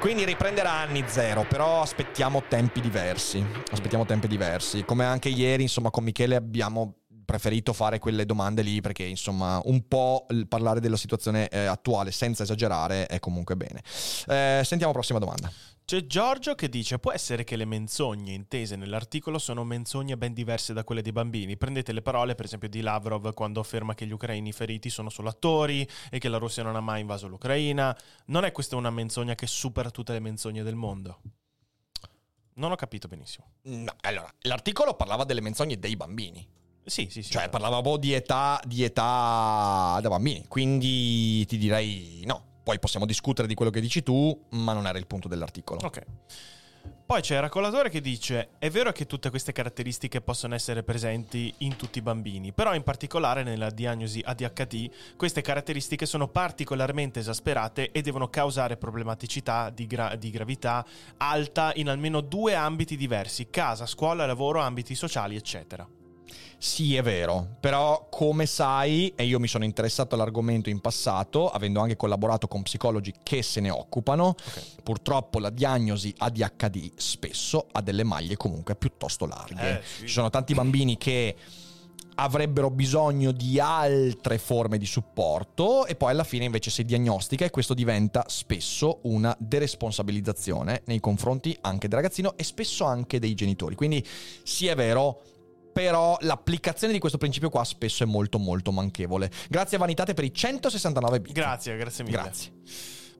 Quindi riprenderà anni zero, però aspettiamo tempi diversi. Aspettiamo tempi diversi. Come anche ieri, insomma, con Michele abbiamo preferito fare quelle domande lì perché insomma un po' parlare della situazione eh, attuale senza esagerare è comunque bene. Eh, sentiamo prossima domanda. C'è Giorgio che dice: Può essere che le menzogne intese nell'articolo sono menzogne ben diverse da quelle dei bambini. Prendete le parole, per esempio, di Lavrov quando afferma che gli ucraini feriti sono solo attori e che la Russia non ha mai invaso l'Ucraina. Non è questa una menzogna che supera tutte le menzogne del mondo? Non ho capito benissimo. No, allora, l'articolo parlava delle menzogne dei bambini. Sì, sì, sì. Cioè, parlava proprio di età, di età da bambini. Quindi ti direi no. Poi possiamo discutere di quello che dici tu, ma non era il punto dell'articolo. Ok. Poi c'è il raccolatore che dice: È vero che tutte queste caratteristiche possono essere presenti in tutti i bambini, però in particolare nella diagnosi ADHD queste caratteristiche sono particolarmente esasperate e devono causare problematicità di, gra- di gravità alta in almeno due ambiti diversi: casa, scuola, lavoro, ambiti sociali, eccetera. Sì, è vero, però come sai, e io mi sono interessato all'argomento in passato, avendo anche collaborato con psicologi che se ne occupano, purtroppo la diagnosi ADHD spesso ha delle maglie comunque piuttosto larghe. Eh, sì. Ci sono tanti bambini che avrebbero bisogno di altre forme di supporto e poi alla fine invece si diagnostica e questo diventa spesso una deresponsabilizzazione nei confronti anche del ragazzino e spesso anche dei genitori. Quindi sì è vero, però l'applicazione di questo principio qua spesso è molto molto manchevole. Grazie a Vanitate per i 169 bit. Grazie, grazie mille. Grazie.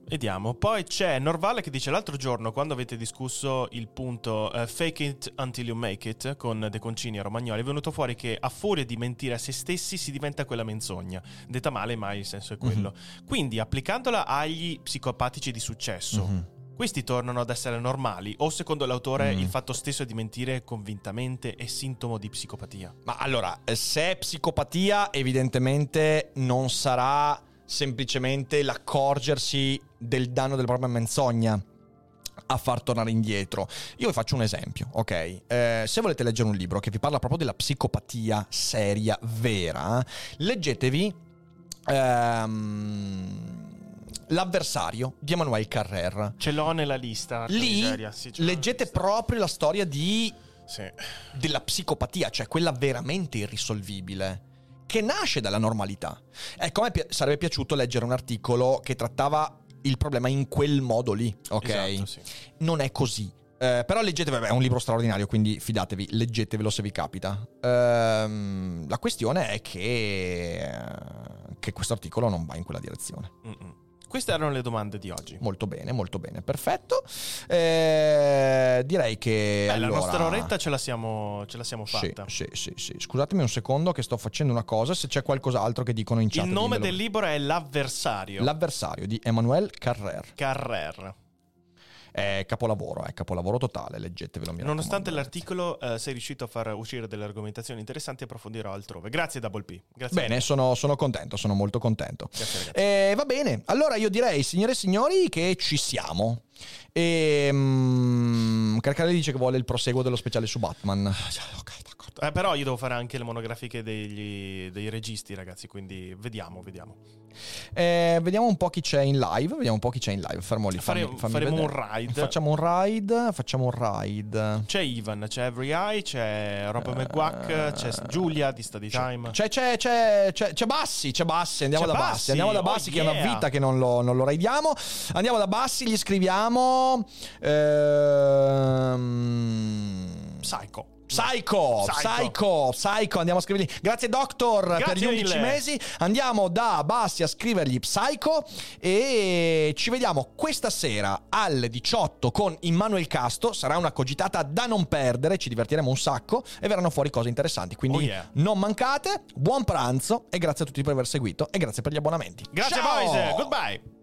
Vediamo. Poi c'è Norvale che dice l'altro giorno, quando avete discusso il punto eh, fake it until you make it con De Concini e Romagnoli, è venuto fuori che a furia di mentire a se stessi si diventa quella menzogna. Detta male, ma il senso è quello. Quindi, applicandola agli psicopatici di successo, Mhm. Questi tornano ad essere normali? O secondo l'autore Mm. il fatto stesso di mentire convintamente è sintomo di psicopatia? Ma allora, eh, se è psicopatia, evidentemente non sarà semplicemente l'accorgersi del danno della propria menzogna a far tornare indietro. Io vi faccio un esempio, ok? Eh, se volete leggere un libro che vi parla proprio della psicopatia seria, vera, leggetevi ehm, L'avversario di Emmanuel Carrère. Ce l'ho nella lista. Lì. Sì, leggete lista. proprio la storia di Sì. della psicopatia, cioè quella veramente irrisolvibile, che nasce dalla normalità. Ecco, a me pi- sarebbe piaciuto leggere un articolo che trattava il problema in quel modo lì, ok? Esatto, sì. Non è così. Eh, però leggetevi, vabbè, è un libro straordinario, quindi fidatevi, leggetevelo se vi capita. Ehm, la questione è che, eh, che questo articolo non va in quella direzione. Mm-mm. Queste erano le domande di oggi. Molto bene, molto bene, perfetto. Eh, direi che... Beh, allora... La nostra oretta ce la siamo, ce la siamo Sì, fatta. sì, sì, sì. Scusatemi un secondo che sto facendo una cosa, se c'è qualcos'altro che dicono in chat. Il nome dimmelo. del libro è L'avversario. L'avversario di Emmanuel Carrère. Carrer. È capolavoro, è capolavoro totale, leggetevelo. Nonostante l'articolo eh, sei riuscito a far uscire delle argomentazioni interessanti, approfondirò altrove. Grazie Double P. Grazie Bene, sono, sono contento, sono molto contento. Grazie. Eh, va bene, allora io direi, signore e signori, che ci siamo. E mm, Carcare dice che vuole il proseguo dello speciale su Batman. Ok, d'accordo. Eh, però io devo fare anche le monografiche degli- dei registi, ragazzi, quindi vediamo, vediamo. Eh, vediamo un po' chi c'è in live. Vediamo un po' chi c'è in live. Fermo lì. Fare- fammi- faremo vedere. un ride. Facciamo un ride. Facciamo un ride. C'è Ivan, c'è Every Eye, c'è Rob McGuack, c'è Giulia di Study Time. C'è, c'è, c'è, c'è, Bassi, c'è Bassi, andiamo C'è da Bassi, Bassi, andiamo da oh Bassi che è una yeah. vita che non lo, non lo raidiamo. Andiamo da Bassi, gli scriviamo... Ehm... Psycho. Psycho, Psycho. Psycho, andiamo a scrivergli. Grazie Doctor per Grazie gli 11 mille. mesi. Andiamo da Bassi a scrivergli Psycho e ci vediamo questa sera alle 18 con Immanuel Casto. Sarà una cogitata da non perdere, ci divertiremo un sacco e verranno fuori cose interessanti. Quindi Oh yeah. non mancate, buon pranzo e grazie a tutti per aver seguito e grazie per gli abbonamenti. Grazie Ciao! boys, goodbye.